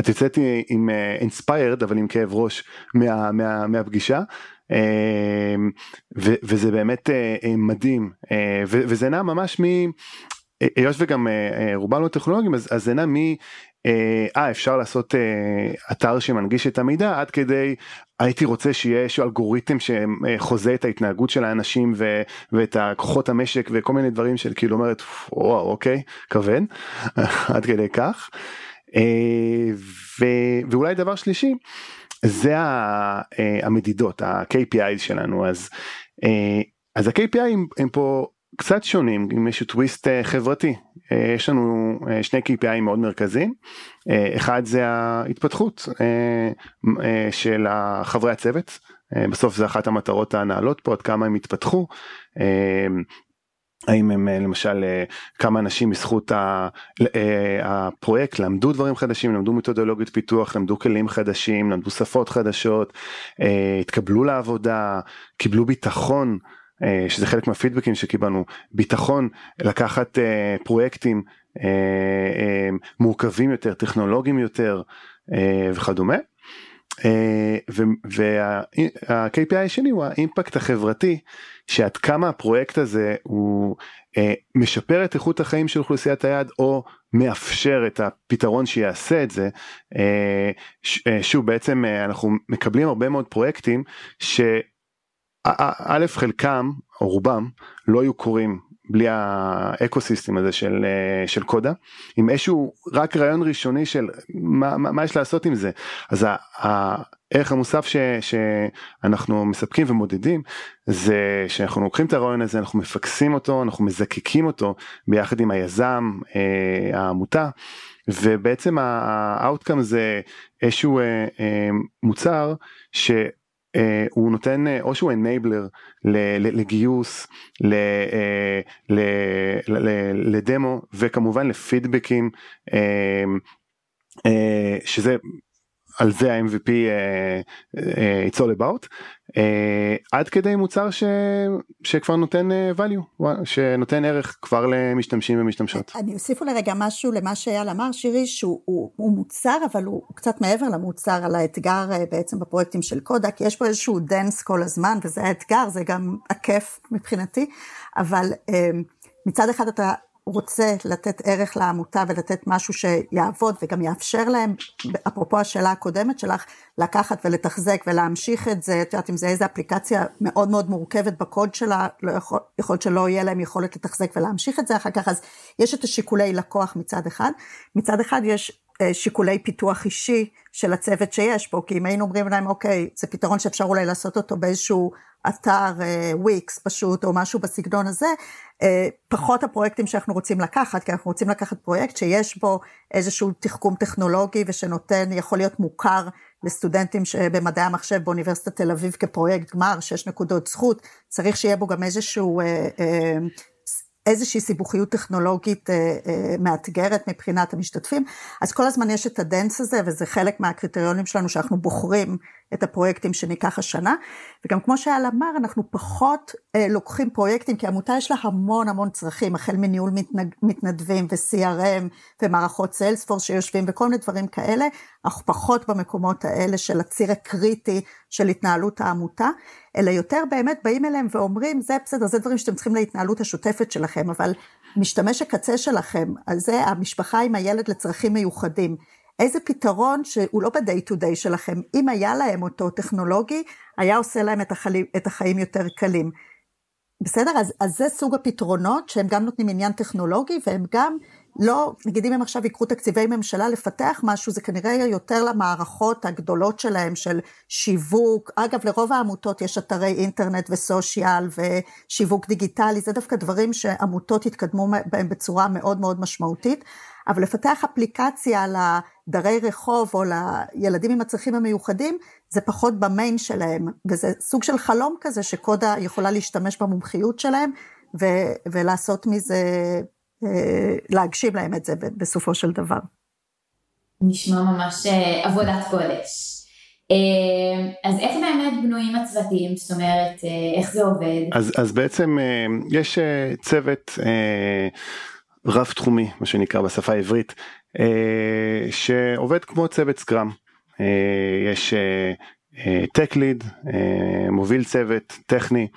את יוצאת עם אינספיירד אבל עם כאב ראש מה, מה, מהפגישה. אמ, וזה באמת אה, אה, מדהים אה, וזה נע ממש מ... היות וגם רובם לא טכנולוגים אז, אז זה נע מ... אה אפשר לעשות אתר שמנגיש את המידע עד כדי הייתי רוצה שיהיה איזשהו אלגוריתם שחוזה את ההתנהגות של האנשים ו, ואת הכוחות המשק וכל מיני דברים של כאילו אומרת וואו אוקיי כבד עד כדי כך. ו, ואולי דבר שלישי זה אה, המדידות ה-KPI שלנו אז אה, אז ה-KPI הם, הם פה קצת שונים עם איזשהו טוויסט חברתי. יש לנו שני KPI מאוד מרכזיים. אחד זה ההתפתחות של חברי הצוות. בסוף זה אחת המטרות הנעלות פה עד כמה הם התפתחו האם הם אה, למשל אה, כמה אנשים בזכות אה, הפרויקט למדו דברים חדשים למדו מתודולוגיות פיתוח למדו כלים חדשים למדו שפות חדשות התקבלו לעבודה קיבלו ביטחון שזה חלק מהפידבקים שקיבלנו ביטחון לקחת פרויקטים מורכבים יותר טכנולוגיים יותר וכדומה. וה-KPI השני הוא האימפקט החברתי שעד כמה הפרויקט הזה הוא אה, משפר את איכות החיים של אוכלוסיית היעד או מאפשר את הפתרון שיעשה את זה. אה, ש, אה, שוב בעצם אה, אנחנו מקבלים הרבה מאוד פרויקטים שא' חלקם או רובם לא היו קורים בלי האקו סיסטם הזה של, אה, של קודה. עם איזשהו רק רעיון ראשוני של מה, מה, מה יש לעשות עם זה. אז הערך המוסף ש, שאנחנו מספקים ומודדים זה שאנחנו לוקחים את הרעיון הזה אנחנו מפקסים אותו אנחנו מזקקים אותו ביחד עם היזם אה, העמותה. ובעצם ה outcome זה איזשהו אה, מוצר ש... אה, הוא נותן אה, או שהוא enabler לגיוס אה, לדמו וכמובן לפידבקים שזה על זה ה-MVP uh, uh, it's all about. אה, עד כדי מוצר ש, שכבר נותן uh, value שנותן ערך כבר למשתמשים ומשתמשות. אני אוסיף אולי רגע משהו למה שאייל אמר שירי שהוא הוא, הוא מוצר אבל הוא, קצת מעבר למוצר על האתגר אה, בעצם בפרויקטים של קודה כי יש פה איזשהו dance כל הזמן וזה האתגר זה גם הכיף מבחינתי. אבל uh, מצד אחד אתה רוצה לתת ערך לעמותה ולתת משהו שיעבוד וגם יאפשר להם, אפרופו השאלה הקודמת שלך, לקחת ולתחזק ולהמשיך את זה, את יודעת אם זה איזה אפליקציה מאוד מאוד מורכבת בקוד שלה, לא יכול, יכול שלא יהיה להם יכולת לתחזק ולהמשיך את זה אחר כך, אז יש את השיקולי לקוח מצד אחד, מצד אחד יש שיקולי פיתוח אישי של הצוות שיש פה, כי אם היינו אומרים להם, אוקיי, זה פתרון שאפשר אולי לעשות אותו באיזשהו אתר וויקס אה, פשוט, או משהו בסגנון הזה, אה, פחות הפרויקטים שאנחנו רוצים לקחת, כי אנחנו רוצים לקחת פרויקט שיש בו איזשהו תחכום טכנולוגי ושנותן, יכול להיות מוכר לסטודנטים במדעי המחשב באוניברסיטת תל אביב כפרויקט גמר, שש נקודות זכות, צריך שיהיה בו גם איזשהו איזושהי סיבוכיות טכנולוגית אה, אה, מאתגרת מבחינת המשתתפים, אז כל הזמן יש את הדנס הזה וזה חלק מהקריטריונים שלנו שאנחנו בוחרים את הפרויקטים שניקח השנה, וגם כמו שאל אמר, אנחנו פחות אה, לוקחים פרויקטים, כי עמותה יש לה המון המון צרכים, החל מניהול מתנד, מתנדבים ו-CRM ומערכות סיילספורס שיושבים וכל מיני דברים כאלה, אנחנו פחות במקומות האלה של הציר הקריטי של התנהלות העמותה, אלא יותר באמת באים אליהם ואומרים, זה בסדר, זה דברים שאתם צריכים להתנהלות השוטפת שלכם, אבל משתמש הקצה שלכם, אז זה המשפחה עם הילד לצרכים מיוחדים. איזה פתרון שהוא לא ב-day to day שלכם, אם היה להם אותו טכנולוגי, היה עושה להם את החיים, את החיים יותר קלים. בסדר? אז, אז זה סוג הפתרונות שהם גם נותנים עניין טכנולוגי והם גם לא, נגיד אם הם עכשיו ייקחו תקציבי ממשלה לפתח משהו, זה כנראה יותר למערכות הגדולות שלהם של שיווק. אגב, לרוב העמותות יש אתרי אינטרנט וסושיאל ושיווק דיגיטלי, זה דווקא דברים שעמותות התקדמו בהם בצורה מאוד מאוד משמעותית. אבל לפתח אפליקציה לדרי רחוב או לילדים עם הצרכים המיוחדים, זה פחות במיין שלהם, וזה סוג של חלום כזה שקודה יכולה להשתמש במומחיות שלהם, ו- ולעשות מזה, להגשים להם את זה בסופו של דבר. נשמע ממש עבודת קודש. אז איך באמת בנויים הצוותים? זאת אומרת, איך זה עובד? אז, אז בעצם יש צוות רב תחומי, מה שנקרא בשפה העברית, שעובד כמו צוות scrum. יש tech lead, מוביל צוות טכני,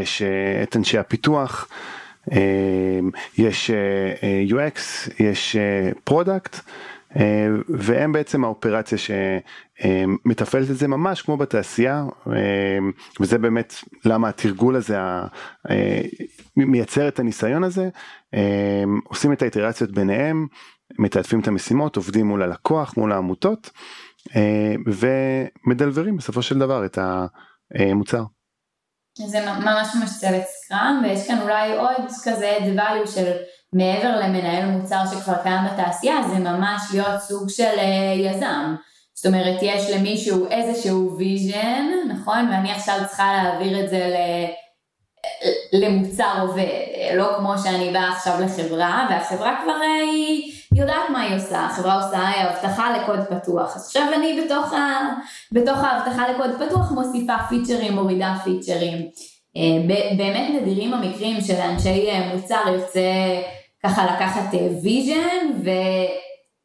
יש את אנשי הפיתוח, יש UX, יש product. והם בעצם האופרציה שמתפעלת את זה ממש כמו בתעשייה וזה באמת למה התרגול הזה מייצר את הניסיון הזה עושים את האיטרציות ביניהם מתעדפים את המשימות עובדים מול הלקוח מול העמותות ומדלברים בסופו של דבר את המוצר. זה ממש ממש צוות סקראם ויש כאן אולי עוד כזה value של מעבר למנהל מוצר שכבר קיים בתעשייה, זה ממש להיות סוג של אה, יזם. זאת אומרת, יש למישהו איזשהו vision, נכון? ואני עכשיו צריכה להעביר את זה ל... למוצר עובד, לא כמו שאני באה עכשיו לחברה, והחברה כבר אה, היא יודעת מה היא עושה, החברה עושה אבטחה לקוד פתוח. אז עכשיו אני בתוך, ה... בתוך האבטחה לקוד פתוח מוסיפה פיצ'רים, מורידה פיצ'רים. אה, באמת נדירים המקרים שלאנשי מוצר יוצא ככה לקחת vision אה,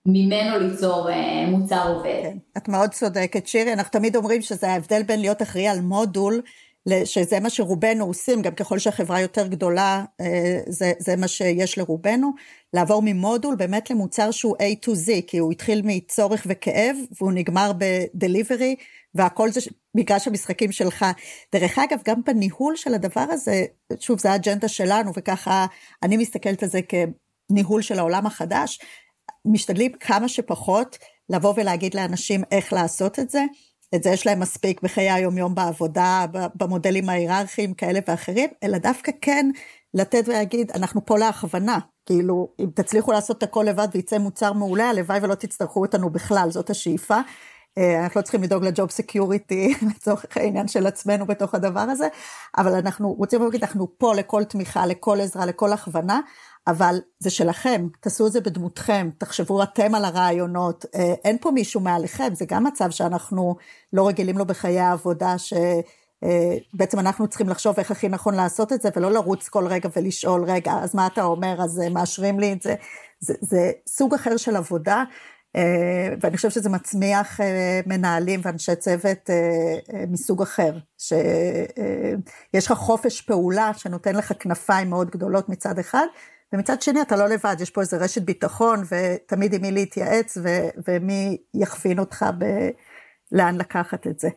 וממנו ליצור אה, מוצר עובד. כן, את מאוד צודקת שירי, אנחנו תמיד אומרים שזה ההבדל בין להיות אחראי על מודול, שזה מה שרובנו עושים, גם ככל שהחברה יותר גדולה, אה, זה, זה מה שיש לרובנו, לעבור ממודול באמת למוצר שהוא A to Z, כי הוא התחיל מצורך וכאב, והוא נגמר ב delivery, והכל זה מגרש המשחקים שלך. דרך אגב, גם בניהול של הדבר הזה, שוב, זה האג'נדה שלנו, וככה אני מסתכלת על זה כניהול של העולם החדש, משתדלים כמה שפחות לבוא ולהגיד לאנשים איך לעשות את זה. את זה יש להם מספיק בחיי היומיום בעבודה, במודלים ההיררכיים כאלה ואחרים, אלא דווקא כן לתת ולהגיד, אנחנו פה להכוונה. כאילו, אם תצליחו לעשות את הכל לבד וייצא מוצר מעולה, הלוואי ולא תצטרכו אותנו בכלל, זאת השאיפה. אה, אנחנו לא צריכים לדאוג ל job security לצורך העניין של עצמנו בתוך הדבר הזה, אבל אנחנו רוצים להגיד, אנחנו פה לכל תמיכה, לכל עזרה, לכל הכוונה, אבל זה שלכם, תעשו את זה בדמותכם, תחשבו אתם על הרעיונות, אה, אין פה מישהו מעליכם, זה גם מצב שאנחנו לא רגילים לו בחיי העבודה, שבעצם אה, אנחנו צריכים לחשוב איך הכי נכון לעשות את זה, ולא לרוץ כל רגע ולשאול, רגע, אז מה אתה אומר, אז מאשרים לי את זה, זה, זה סוג אחר של עבודה. אה, ואני חושבת שזה מצמיח אה, מנהלים ואנשי צוות אה, מסוג אחר, שיש לך חופש פעולה שנותן לך כנפיים מאוד גדולות מצד אחד, ומצד שני אתה לא לבד, יש פה איזה רשת ביטחון ותמיד עם מי להתייעץ ו- ומי יכווין אותך ב- לאן לקחת את זה.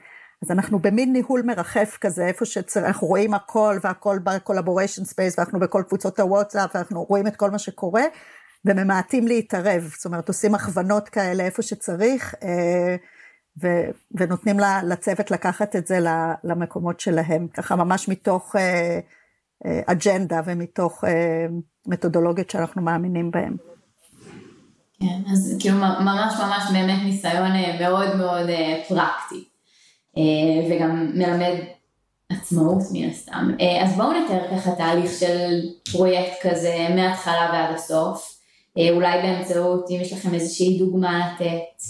אז אנחנו במין ניהול מרחף כזה, איפה שאנחנו רואים הכל והכל ב-collaboration space ואנחנו בכל קבוצות הוואטסאפ ואנחנו רואים את כל מה שקורה, וממעטים להתערב, זאת אומרת עושים הכוונות כאלה איפה שצריך, אה, ו, ונותנים לצוות לקחת את זה למקומות שלהם, ככה ממש מתוך אה, אה, אג'נדה ומתוך מתודולוגיות שאנחנו מאמינים בהן. כן, אז כאילו ממש ממש באמת ניסיון מאוד מאוד פרקטי, וגם מלמד עצמאות מן הסתם. אז בואו נתאר ככה תהליך של פרויקט כזה מההתחלה ועד הסוף. אה, אולי באמצעות, אם יש לכם איזושהי דוגמה לתת,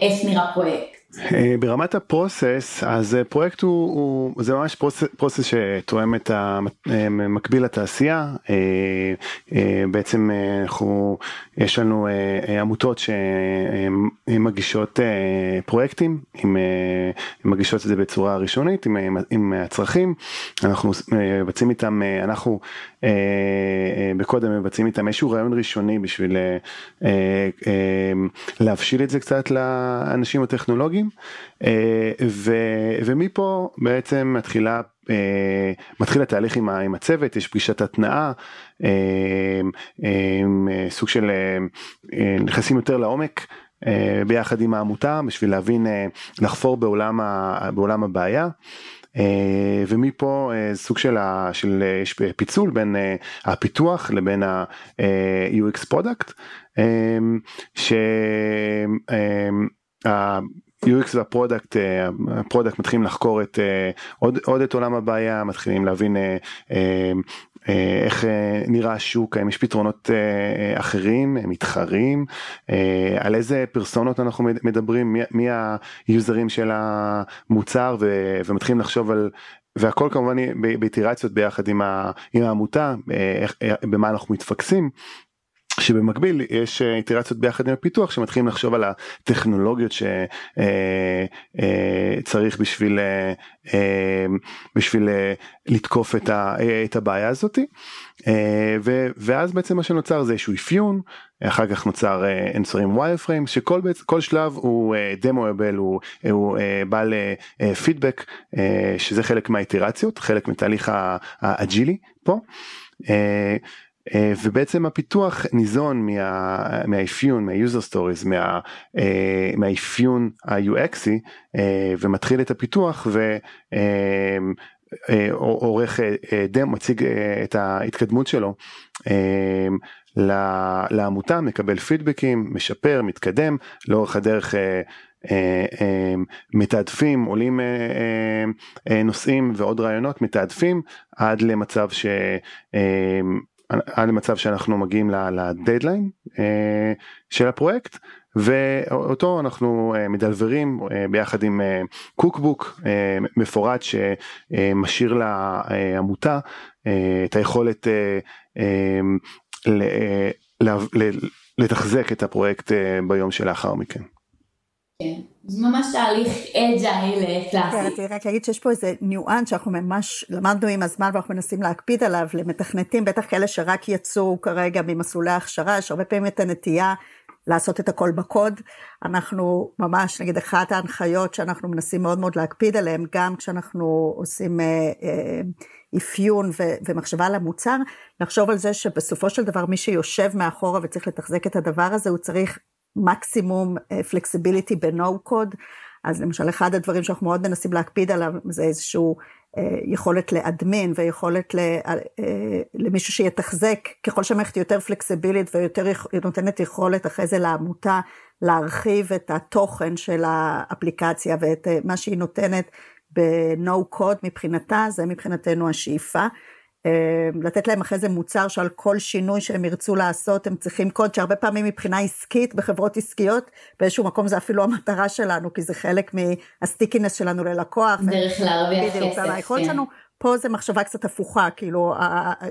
איך נראה פרויקט. אה, ברמת ה process אז אה, פרויקט הוא, הוא זה ממש process, process שתואם את המקביל לתעשייה. בעצם אנחנו יש לנו עמותות שמגישות פרויקטים עם מגישות את זה בצורה ראשונית עם, עם הצרכים. אנחנו מבצעים איתם אנחנו אה, אה, בקודם מבצעים איתם איזשהו רעיון ראשוני בשביל אה, להבשיל את זה קצת לאנשים הטכנולוגיים ומפה בעצם מתחילה מתחיל התהליך עם, עם הצוות יש פגישת התנעה סוג של נכנסים יותר לעומק ביחד עם העמותה בשביל להבין לחפור בעולם, בעולם הבעיה. אה, ומפה אה, סוג של, של אה, פיצול בין הפיתוח לבין ה-UX product, UX וה product, ה product מתחילים לחקור את, עוד, עוד את עולם הבעיה, מתחילים להבין איך נראה השוק, האם יש פתרונות אחרים, מתחרים, על איזה פרסונות אנחנו מדברים, מי, מי היוזרים של המוצר ו, ומתחילים לחשוב על והכל כמובן באיטרציות ביחד עם, ה, עם העמותה, איך, במה אנחנו מתפקסים. שבמקביל יש איטרציות ביחד עם הפיתוח שמתחילים לחשוב על הטכנולוגיות שצריך בשביל בשביל לתקוף את הבעיה הזאתי ואז בעצם מה שנוצר זה איזשהו אפיון אחר כך נוצר נוצרים wireframe שכל כל שלב הוא demoable הוא, הוא בעל פידבק שזה חלק מהאיטרציות חלק מתהליך האג'ילי פה. אה, ובעצם הפיתוח ניזון מה, מהאפיון, מה user stories, אה, מהאפיון ה-UXי אה, ומתחיל את הפיתוח ועורך דם, מציג את ההתקדמות שלו לעמותה, מקבל פידבקים, משפר, מתקדם, לאורך הדרך מתעדפים, עולים נושאים ועוד רעיונות, מתעדפים עד למצב ש... עד למצב שאנחנו מגיעים לדדליין אה, של הפרויקט ואותו אנחנו אה, מדלברים אה, ביחד עם cookbook מפורט שמשאיר לעמותה את היכולת לתחזק את הפרויקט ביום שלאחר מכן. כן, זה ממש תהליך agile קלאסי. כן, רציתי רק להגיד שיש פה איזה ניואנס שאנחנו ממש למדנו עם הזמן ואנחנו מנסים להקפיד עליו למתכנתים, בטח כאלה שרק יצאו כרגע ממסלולי ההכשרה, יש הרבה פעמים את הנטייה לעשות את הכל בקוד. אנחנו ממש, נגיד, אחת ההנחיות שאנחנו מנסים מאוד מאוד להקפיד עליהן, גם כשאנחנו עושים אה, אה, אפיון ו- ומחשבה על המוצר, לחשוב על זה שבסופו של דבר מי שיושב מאחורה וצריך לתחזק את הדבר הזה, הוא צריך מקסימום פלקסיביליטי בנו קוד. אז למשל אחד הדברים שאנחנו מאוד מנסים להקפיד עליו זה איזשהו אה, יכולת לאדמין ויכולת ל, אה, למישהו שיתחזק, ככל שהמערכת יותר פלקסיבילית ויותר נותנת יכולת אחרי זה לעמותה להרחיב את התוכן של האפליקציה ואת אה, מה שהיא נותנת ב-No code מבחינתה, זה מבחינתנו השאיפה. אמ, לתת להם אחרי זה מוצר שעל כל שינוי שהם ירצו לעשות הם צריכים קוד שהרבה פעמים מבחינה עסקית בחברות עסקיות באיזשהו מקום זה אפילו המטרה שלנו כי זה חלק מהסטיקינס שלנו ללקוח. דרך להרוויח כסף. כן. פה זה מחשבה קצת הפוכה, כאילו,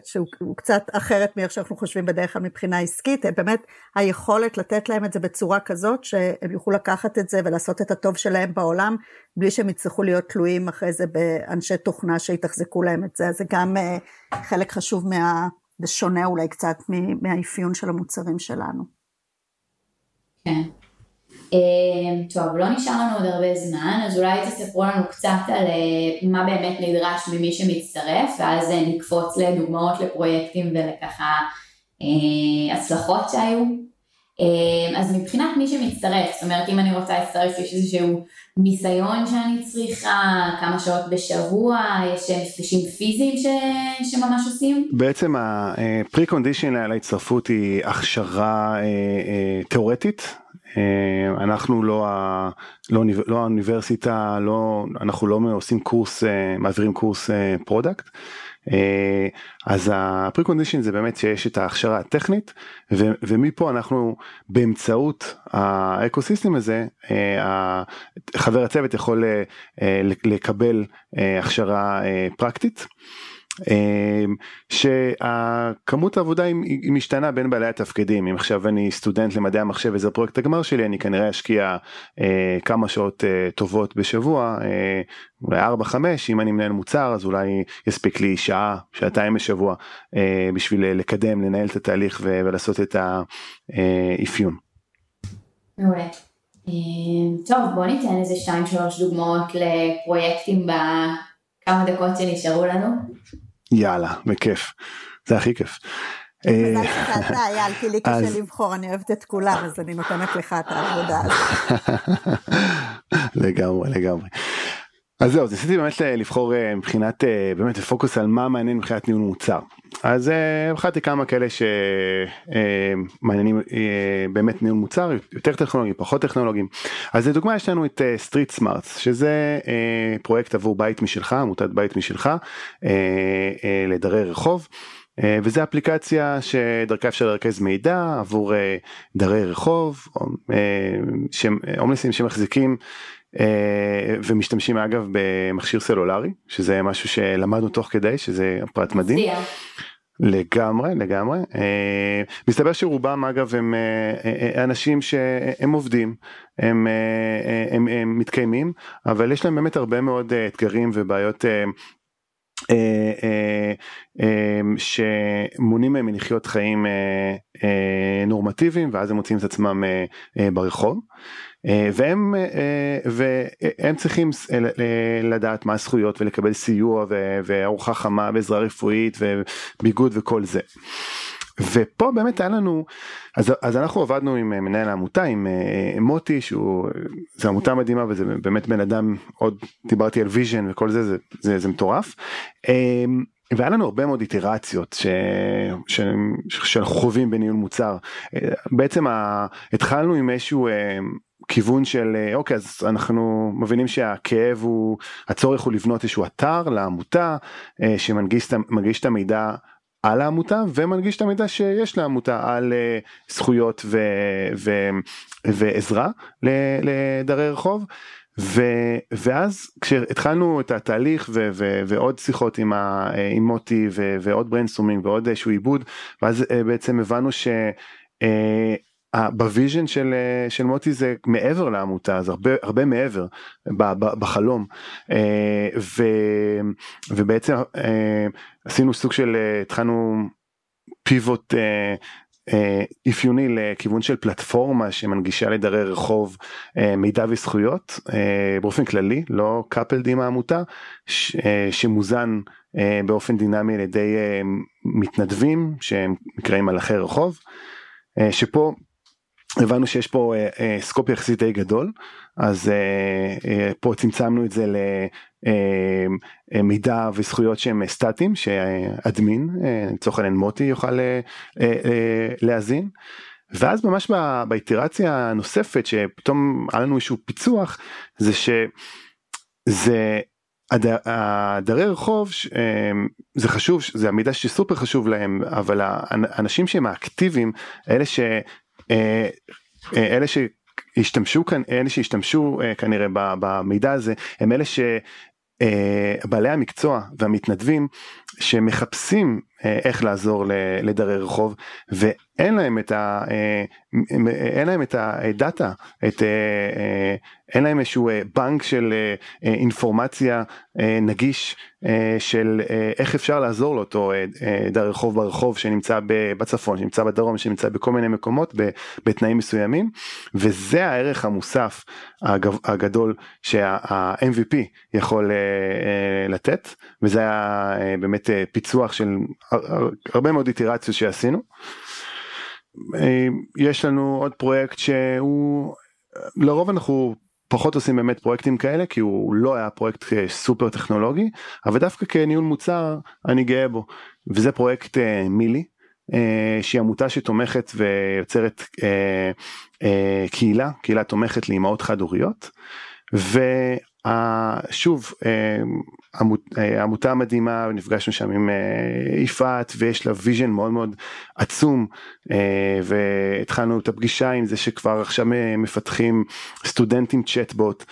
שהוא קצת אחרת מאיך שאנחנו חושבים בדרך כלל מבחינה עסקית, באמת היכולת לתת להם את זה בצורה כזאת, שהם יוכלו לקחת את זה ולעשות את הטוב שלהם בעולם, בלי שהם יצטרכו להיות תלויים אחרי זה באנשי תוכנה שיתחזקו להם את זה, זה גם אה, חלק חשוב מה... זה שונה אולי קצת מהאפיון של המוצרים שלנו. כן. אמ, טוב, לא נשאר לנו עוד הרבה זמן, אז אולי תספרו לנו קצת על אה, מה באמת נדרש ממי שמצטרף, ואז אה, נקפוץ לדוגמאות לפרויקטים ולככה אה, הצלחות שהיו. אמ, אז מבחינת מי שמצטרף, זאת אומרת אם אני רוצה להצטרף יש איזשהו ניסיון שאני צריכה, כמה שעות בשבוע, יש מפגשים פיזיים ש... שממש עושים? בעצם ה-pre-condition להצטרפות היא הכשרה תיאורטית אנחנו לא, לא, לא האוניברסיטה, לא, אנחנו לא עושים קורס, אה, מעבירים קורס product. אה, אז ה pre-condition זה באמת שיש את ההכשרה הטכנית ו, ומפה אנחנו באמצעות האקוסיסטם הזה חבר הצוות יכול לקבל הכשרה פרקטית. אמ, שהכמות העבודה היא משתנה בין בעלי התפקידים אם עכשיו אני סטודנט למדעי המחשב וזה פרויקט הגמר שלי אני כנראה אשקיע אה, כמה שעות אה, טובות בשבוע אה, אולי 4-5 אם אני מנהל מוצר אז אולי יספיק לי שעה שעתיים בשבוע אה, בשביל לקדם לנהל את התהליך ולעשות את האפיון. מעולה. אמ, טוב בוא ניתן איזה 2-3 דוגמאות לפרויקטים בכמה דקות שנשארו לנו. יאללה, בכיף. זה הכי כיף. מזל שאתה אייל, כי לי קשה לבחור, אני אוהבת את כולם, אז אני נותנת לך את העבודה הזאת. לגמרי, לגמרי. אז זהו, אז ניסיתי באמת לבחור מבחינת, באמת לפוקוס על מה מעניין מבחינת ניהול מוצר. אז בחרתי כמה כאלה שמעניינים באמת ניהול מוצר יותר טכנולוגיים פחות טכנולוגיים אז לדוגמה יש לנו את Street Smarts שזה פרויקט עבור בית משלך עמותת בית משלך לדרי רחוב. וזה אפליקציה שדרכה אפשר לרכז מידע עבור דרי רחוב, הומלסים שמחזיקים ומשתמשים אגב במכשיר סלולרי שזה משהו שלמדנו תוך כדי שזה פרט מדהים. לגמרי לגמרי מסתבר שרובם אגב הם אנשים שהם עובדים הם, הם, הם מתקיימים אבל יש להם באמת הרבה מאוד אתגרים ובעיות שמונעים מהם מלחיות חיים נורמטיביים ואז הם מוצאים את עצמם ברחוב. והם, והם צריכים לדעת מה הזכויות ולקבל סיוע וארוחה חמה ועזרה רפואית וביגוד וכל זה. ופה באמת היה לנו אז, אז אנחנו עבדנו עם מנהל העמותה עם מוטי שהוא זה עמותה מדהימה וזה באמת בן אדם עוד דיברתי על vision וכל זה זה, זה, זה מטורף. והיה לנו הרבה מאוד איטרציות. שאנחנו חווים בניהול מוצר בעצם ה... התחלנו עם איזשהו כיוון של אוקיי אז אנחנו מבינים שהכאב הוא הצורך הוא לבנות איזשהו אתר לעמותה שמנגיש את המידע על העמותה ומנגיש את המידע שיש לעמותה על זכויות ו... ו... ועזרה לדרי רחוב. ו, ואז כשהתחלנו את התהליך ו, ו, ועוד שיחות עם, ה, עם מוטי ו, ועוד brainstorming ועוד איזשהו עיבוד ואז בעצם הבנו ש... ב vision של, של מוטי זה מעבר לעמותה זה הרבה הרבה מעבר בחלום. ו, ובעצם עשינו סוג של התחלנו פיבוט אפיוני לכיוון של פלטפורמה שמנגישה לדרי רחוב מידע וזכויות באופן כללי לא coupled עם העמותה שמוזן באופן דינמי על ידי מתנדבים שהם נקראים מלאכי רחוב שפה הבנו שיש פה scope יחסית די גדול אז פה צמצמנו את זה למידע וזכויות שהם סטטיים שאדמין לצורך העניין מוטי יוכל להאזין. ואז ממש באיטרציה הנוספת שפתאום היה לנו איזשהו פיצוח זה שזה הדרי רחוב זה חשוב זה המידע שסופר חשוב להם אבל האנשים שהם האקטיביים אלה ש... אלה שהשתמשו כאן אלה שהשתמשו כנראה במידע הזה הם אלה שבעלי המקצוע והמתנדבים שמחפשים איך לעזור לדרי רחוב ואין להם את ה... אין להם את הדאטה, את... אין להם איזשהו בנק של אינפורמציה נגיש של איך אפשר לעזור לאותו דרי רחוב ברחוב שנמצא בצפון, שנמצא בדרום, שנמצא בכל מיני מקומות בתנאים מסוימים וזה הערך המוסף הגדול שה-MVP יכול לתת וזה היה באמת פיצוח של הרבה מאוד איטרציות שעשינו. יש לנו עוד פרויקט שהוא לרוב אנחנו פחות עושים באמת פרויקטים כאלה כי הוא לא היה פרויקט סופר טכנולוגי אבל דווקא כניהול מוצר אני גאה בו וזה פרויקט מילי שהיא עמותה שתומכת ויוצרת קהילה קהילה תומכת לאמהות חד הוריות. שוב עמותה מדהימה נפגשנו שם עם יפעת ויש לה vision מאוד מאוד עצום והתחלנו את הפגישה עם זה שכבר עכשיו מפתחים סטודנטים צ'טבוט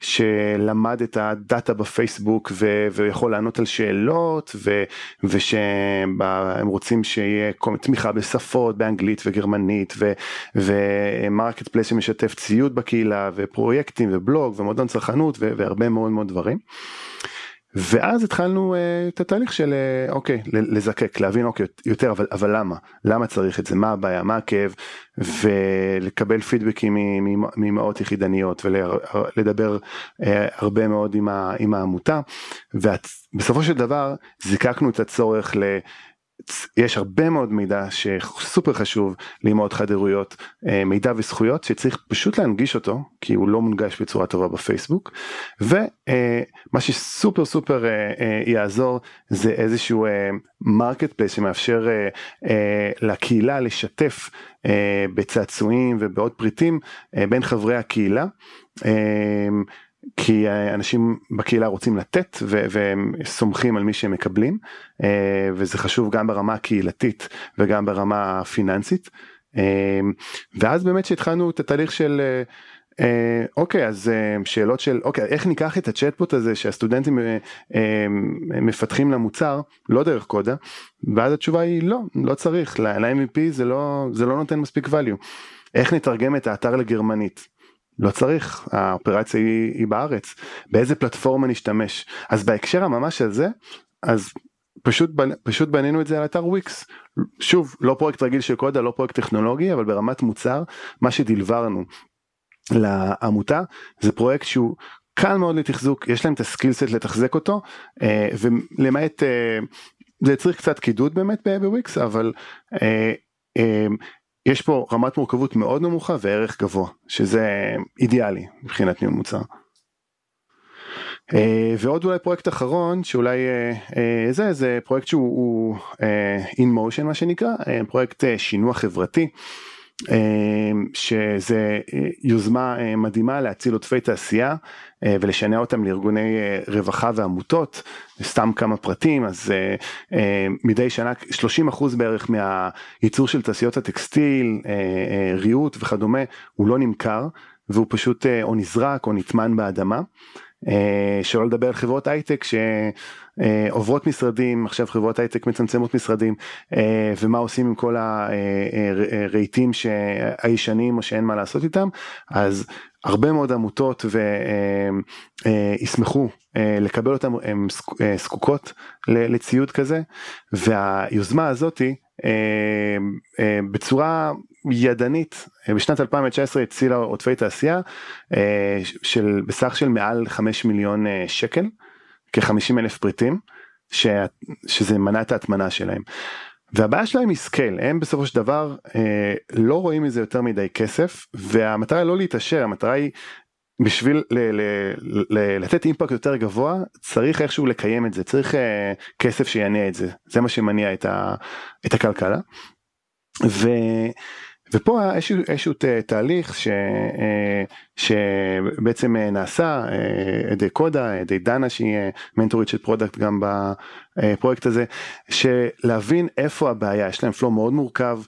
שלמד את הדאטה בפייסבוק ויכול לענות על שאלות ושהם רוצים שיהיה תמיכה בשפות באנגלית וגרמנית ו marketplace שמשתף ציוד בקהילה ופרויקטים ובלוג ומועדון צרכנות והרבה מאוד מאוד דברים. ואז התחלנו אה, את התהליך של uh, אוקיי לזקק להבין אוקיי יותר אבל אבל למה? למה צריך את זה? מה הבעיה? מה הכאב? ולקבל פידבקים ממאות יחידניות ולדבר אה, הרבה מאוד עם, ה, עם העמותה. ובסופו של דבר זיקקנו את הצורך ל... יש הרבה מאוד מידע שסופר חשוב לאמהות חד הוריות, אה, מידע וזכויות שצריך פשוט להנגיש אותו, כי הוא לא מונגש בצורה טובה בפייסבוק, ומה שסופר סופר יעזור זה איזשהו marketplace שמאפשר לקהילה לשתף בצעצועים ובעוד פריטים בין חברי הקהילה. כי אנשים בקהילה רוצים לתת והם סומכים על מי שהם מקבלים אה, וזה חשוב גם ברמה הקהילתית וגם ברמה הפיננסית. אה, ואז באמת שהתחלנו את התהליך של אה, אוקיי אז שאלות של אוקיי איך ניקח את הצ'טבוט הזה שהסטודנטים מפתחים למוצר לא דרך קודה ואז התשובה היא לא לא צריך ל-MVP זה לא זה לא נותן מספיק value. איך נתרגם את האתר לגרמנית לא צריך, האופרציה היא, היא בארץ, באיזה פלטפורמה נשתמש. אז בהקשר הממש הזה, אז פשוט, פשוט בנינו את זה על אתר וויקס. שוב, לא פרויקט רגיל של קודה, לא פרויקט טכנולוגי, אבל ברמת מוצר, מה שדלברנו לעמותה זה פרויקט שהוא קל מאוד לתחזוק, יש להם את ה skillset לתחזק אותו, אה, ולמעט, אה, זה צריך קצת קידוד באמת בוויקס, אבל אה, יש פה רמת מורכבות מאוד נמוכה וערך גבוה שזה אידיאלי מבחינת ניהול מוצר. אה, ועוד אולי פרויקט אחרון שאולי אה, אה, זה זה פרויקט שהוא in motion מה שנקרא פרויקט שינוע חברתי שזה יוזמה מדהימה להציל עודפי תעשייה אה, ולשנע אותם לארגוני אה, רווחה ועמותות, סתם כמה פרטים, אז אה, מדי שנה 30% בערך מהייצור של תעשיות הטקסטיל, ריהוט וכדומה, הוא לא נמכר והוא פשוט או נזרק או נטמן באדמה. שלא לדבר על חברות הייטק שעוברות משרדים עכשיו חברות הייטק מצמצמות משרדים ומה עושים עם כל הרהיטים הישנים או שאין מה לעשות איתם אז הרבה מאוד עמותות וישמחו אה, לקבל אותם, הן אה, זקוקות לציוד כזה והיוזמה הזאתי אה, בצורה ידנית בשנת 2019 הצילה עודפי תעשייה של בסך של מעל 5 מיליון שקל כ-50 אלף פריטים שזה מנע את ההטמנה שלהם. והבעיה שלהם היא scale, הם בסופו של דבר אה, לא רואים מזה יותר מדי כסף והמטרה לא להתעשר, המטרה היא בשביל ל- ל- ל- לתת impact יותר גבוה צריך איכשהו לקיים את זה, צריך אה, כסף שיניע את זה, זה מה שמניע את, ה- את הכלכלה. ו... ופה היה איזשהו, איזשהו תהליך ש, אה, שבעצם אה, נעשה על אה, ידי קודה, על ידי דנה שהיא מנטורית של product גם בפרויקט הזה, שלהבין איפה הבעיה, יש להם flow מאוד מורכב,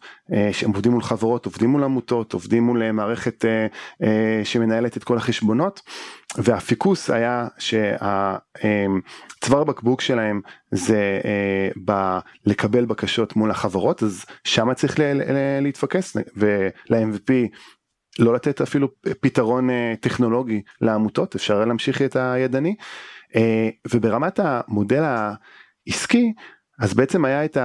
שהם עובדים מול חברות, עובדים מול עמותות, עובדים מול מערכת שמנהלת את כל החשבונות, והפיקוס היה שהצוואר בקבוק שלהם זה ב- לקבל בקשות מול החברות, אז שמה צריך להתפקס, ול-MVP לא לתת אפילו פתרון אה, טכנולוגי לעמותות, אפשר להמשיך את הידני. אה, וברמת המודל העסקי, אז בעצם היה את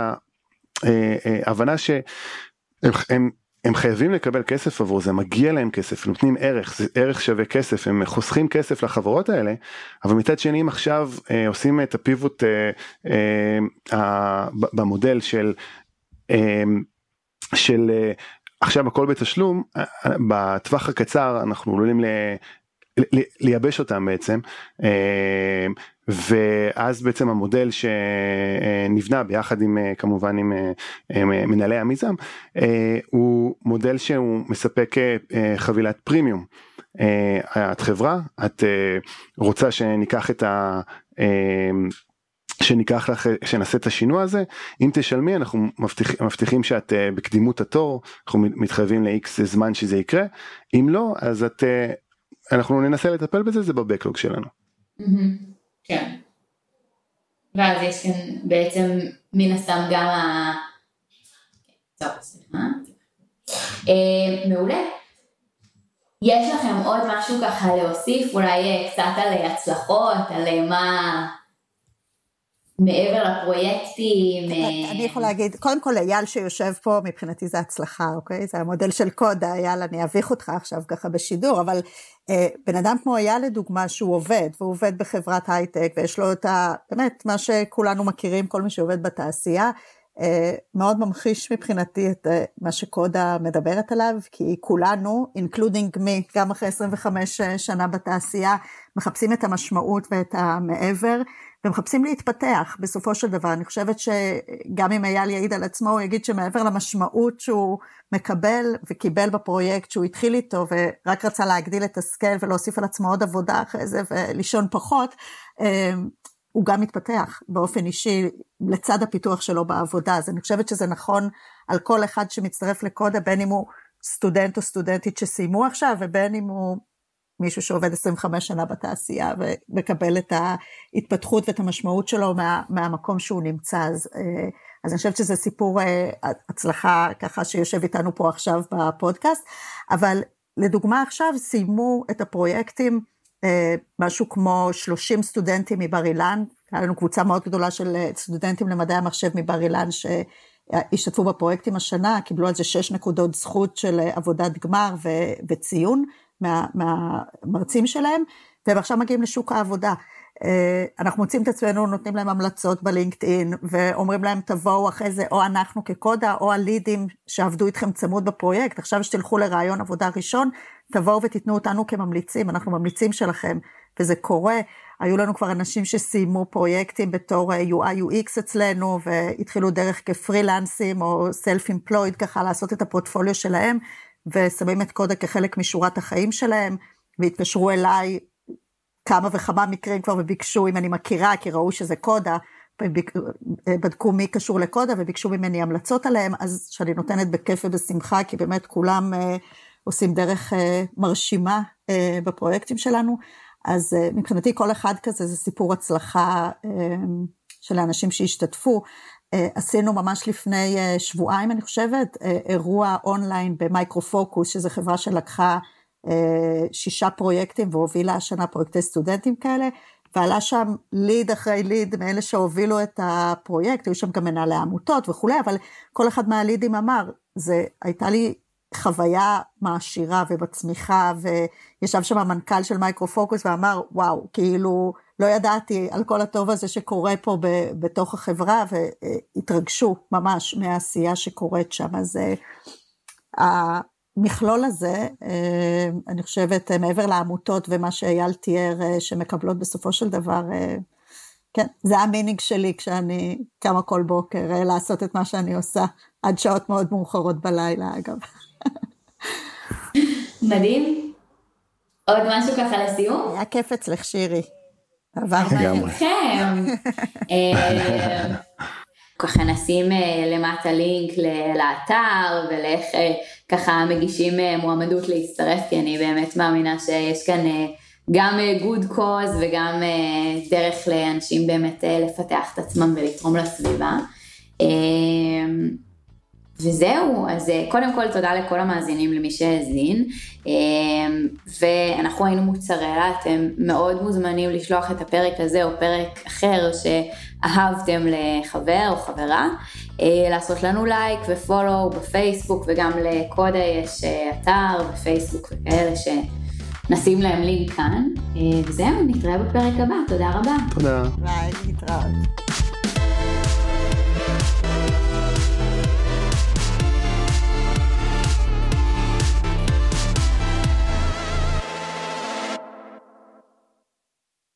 ההבנה אה, שהם הם, חייבים לקבל כסף עבור זה, מגיע להם כסף, נותנים ערך, זה ערך שווה כסף, הם חוסכים כסף לחברות האלה, אבל מצד שני הם עכשיו אה, עושים את הפיבוט אה, אה, במודל של, אה, של אה, עכשיו הכל בתשלום, בטווח הקצר אנחנו עלולים ל... לייבש אותם בעצם ואז בעצם המודל שנבנה ביחד עם כמובן עם, עם מנהלי המיזם הוא מודל שהוא מספק חבילת פרימיום. את חברה את רוצה שניקח את ה... שניקח לך, שנעשה את השינוע הזה, אם תשלמי אנחנו מבטיח, מבטיחים שאת uh, בקדימות התור, אנחנו מתחייבים ל-X זמן שזה יקרה, אם לא אז את, uh, אנחנו ננסה לטפל בזה, זה בבקלוג שלנו. כן. ואז יש כאן בעצם מן הסתם גם ה... טוב, סליחה. אה, מעולה. יש לכם עוד משהו ככה להוסיף, אולי קצת על הצלחות, על מה... מעבר לפרויקטים. אני יכולה להגיד, קודם כל אייל שיושב פה, מבחינתי זה הצלחה, אוקיי? זה המודל של קודה, אייל, אני אביך אותך עכשיו ככה בשידור, אבל אה, בן אדם כמו אייל לדוגמה, שהוא עובד, והוא עובד בחברת הייטק, ויש לו את ה... באמת, מה שכולנו מכירים, כל מי שעובד בתעשייה, אה, מאוד ממחיש מבחינתי את אה, מה שקודה מדברת עליו, כי כולנו, including me, גם אחרי 25 שנה בתעשייה, מחפשים את המשמעות ואת המעבר, ומחפשים להתפתח בסופו של דבר. אני חושבת שגם אם אייל יעיד על עצמו, הוא יגיד שמעבר למשמעות שהוא מקבל וקיבל בפרויקט שהוא התחיל איתו, ורק רצה להגדיל את הסקייל ולהוסיף על עצמו עוד עבודה אחרי זה ולישון פחות, הוא גם מתפתח באופן אישי לצד הפיתוח שלו בעבודה, אז אני חושבת שזה נכון על כל אחד שמצטרף לקודה, בין אם הוא סטודנט או סטודנטית שסיימו עכשיו, ובין אם הוא מישהו שעובד 25 שנה בתעשייה ומקבל את ההתפתחות ואת המשמעות שלו מה, מהמקום שהוא נמצא. אז, אה, אז אני חושבת שזה סיפור אה, הצלחה ככה שיושב איתנו פה עכשיו בפודקאסט, אבל לדוגמה עכשיו סיימו את הפרויקטים אה, משהו כמו 30 סטודנטים מבר אילן, היה לנו קבוצה מאוד גדולה של סטודנטים למדעי המחשב מבר אילן שהשתתפו בפרויקטים השנה, קיבלו על זה 6 נקודות זכות של עבודת גמר ו- וציון מה, מהמרצים שלהם, והם עכשיו מגיעים לשוק העבודה. אנחנו מוצאים את עצמנו, נותנים להם המלצות בלינקדאין, ואומרים להם תבואו אחרי זה, או אנחנו כקודה, או הלידים שעבדו איתכם צמוד בפרויקט, עכשיו שתלכו לרעיון עבודה ראשון, תבואו ותיתנו אותנו כממליצים, אנחנו ממליצים שלכם, וזה קורה. היו לנו כבר אנשים שסיימו פרויקטים בתור אה, UI UX אצלנו, והתחילו דרך כפרילנסים או סלף אמפלויד ככה לעשות את הפורטפוליו שלהם, ושמים את קודה כחלק משורת החיים שלהם, והתקשרו אליי כמה וכמה מקרים כבר וביקשו אם אני מכירה, כי ראו שזה קודה, בדקו מי קשור לקודה וביקשו ממני המלצות עליהם, אז שאני נותנת בכיף ובשמחה, כי באמת כולם אה, עושים דרך אה, מרשימה אה, בפרויקטים שלנו. אז אה, מבחינתי כל אחד כזה זה סיפור הצלחה של האנשים שהשתתפו. עשינו ממש לפני שבועיים, אני חושבת, אירוע אונליין במייקרופוקוס, שזו חברה שלקחה שישה פרויקטים והובילה השנה פרויקטי סטודנטים כאלה, ועלה שם lead אחרי lead מאלה שהובילו את הפרויקט, היו שם גם מנהלי עמותות וכולי, אבל כל אחד מהלידים אמר, זה הייתה לי חוויה מעשירה ומצמיחה, וישב שם המנכ"ל של מייקרופוקוס ואמר, וואו, כאילו, לא ידעתי על כל הטוב הזה שקורה פה ב, בתוך החברה, והתרגשו ממש מהעשייה שקורית שם. אז אה, המכלול הזה, אה, אני חושבת, מעבר לעמותות ומה שאייל תיאר, אה, שמקבלות בסופו של דבר, כן, זה המינינג שלי כשאני קמה כל בוקר לעשות את מה שאני עושה, עד שעות מאוד מאוחרות בלילה, אגב. מדהים. עוד משהו ככה לסיום? היה כיף אצלך שירי. עבר אתכם. אה, ככה נשים אה, למטה לינק לאתר ולאיך אה, ככה מגישים מועמדות להצטרף, כי אני באמת מאמינה שיש כאן גם good cause וגם דרך לאנשים באמת לפתח את עצמם ולתרום לסביבה. וזהו, אז אה, קודם כל תודה לכל המאזינים למי שהאזין, אה, ואנחנו היינו מוצרלה, אתם מאוד מוזמנים לשלוח את הפרק הזה או פרק אחר שאהבתם לחבר או חברה, אה, לעשות לנו לייק ו follow בפייסבוק וגם לקודה יש אתר ופייסבוק וכאלה שנשים להם לינק כאן, וזהו, נתראה בפרק הבא, תודה רבה. תודה. ביי, נתראות.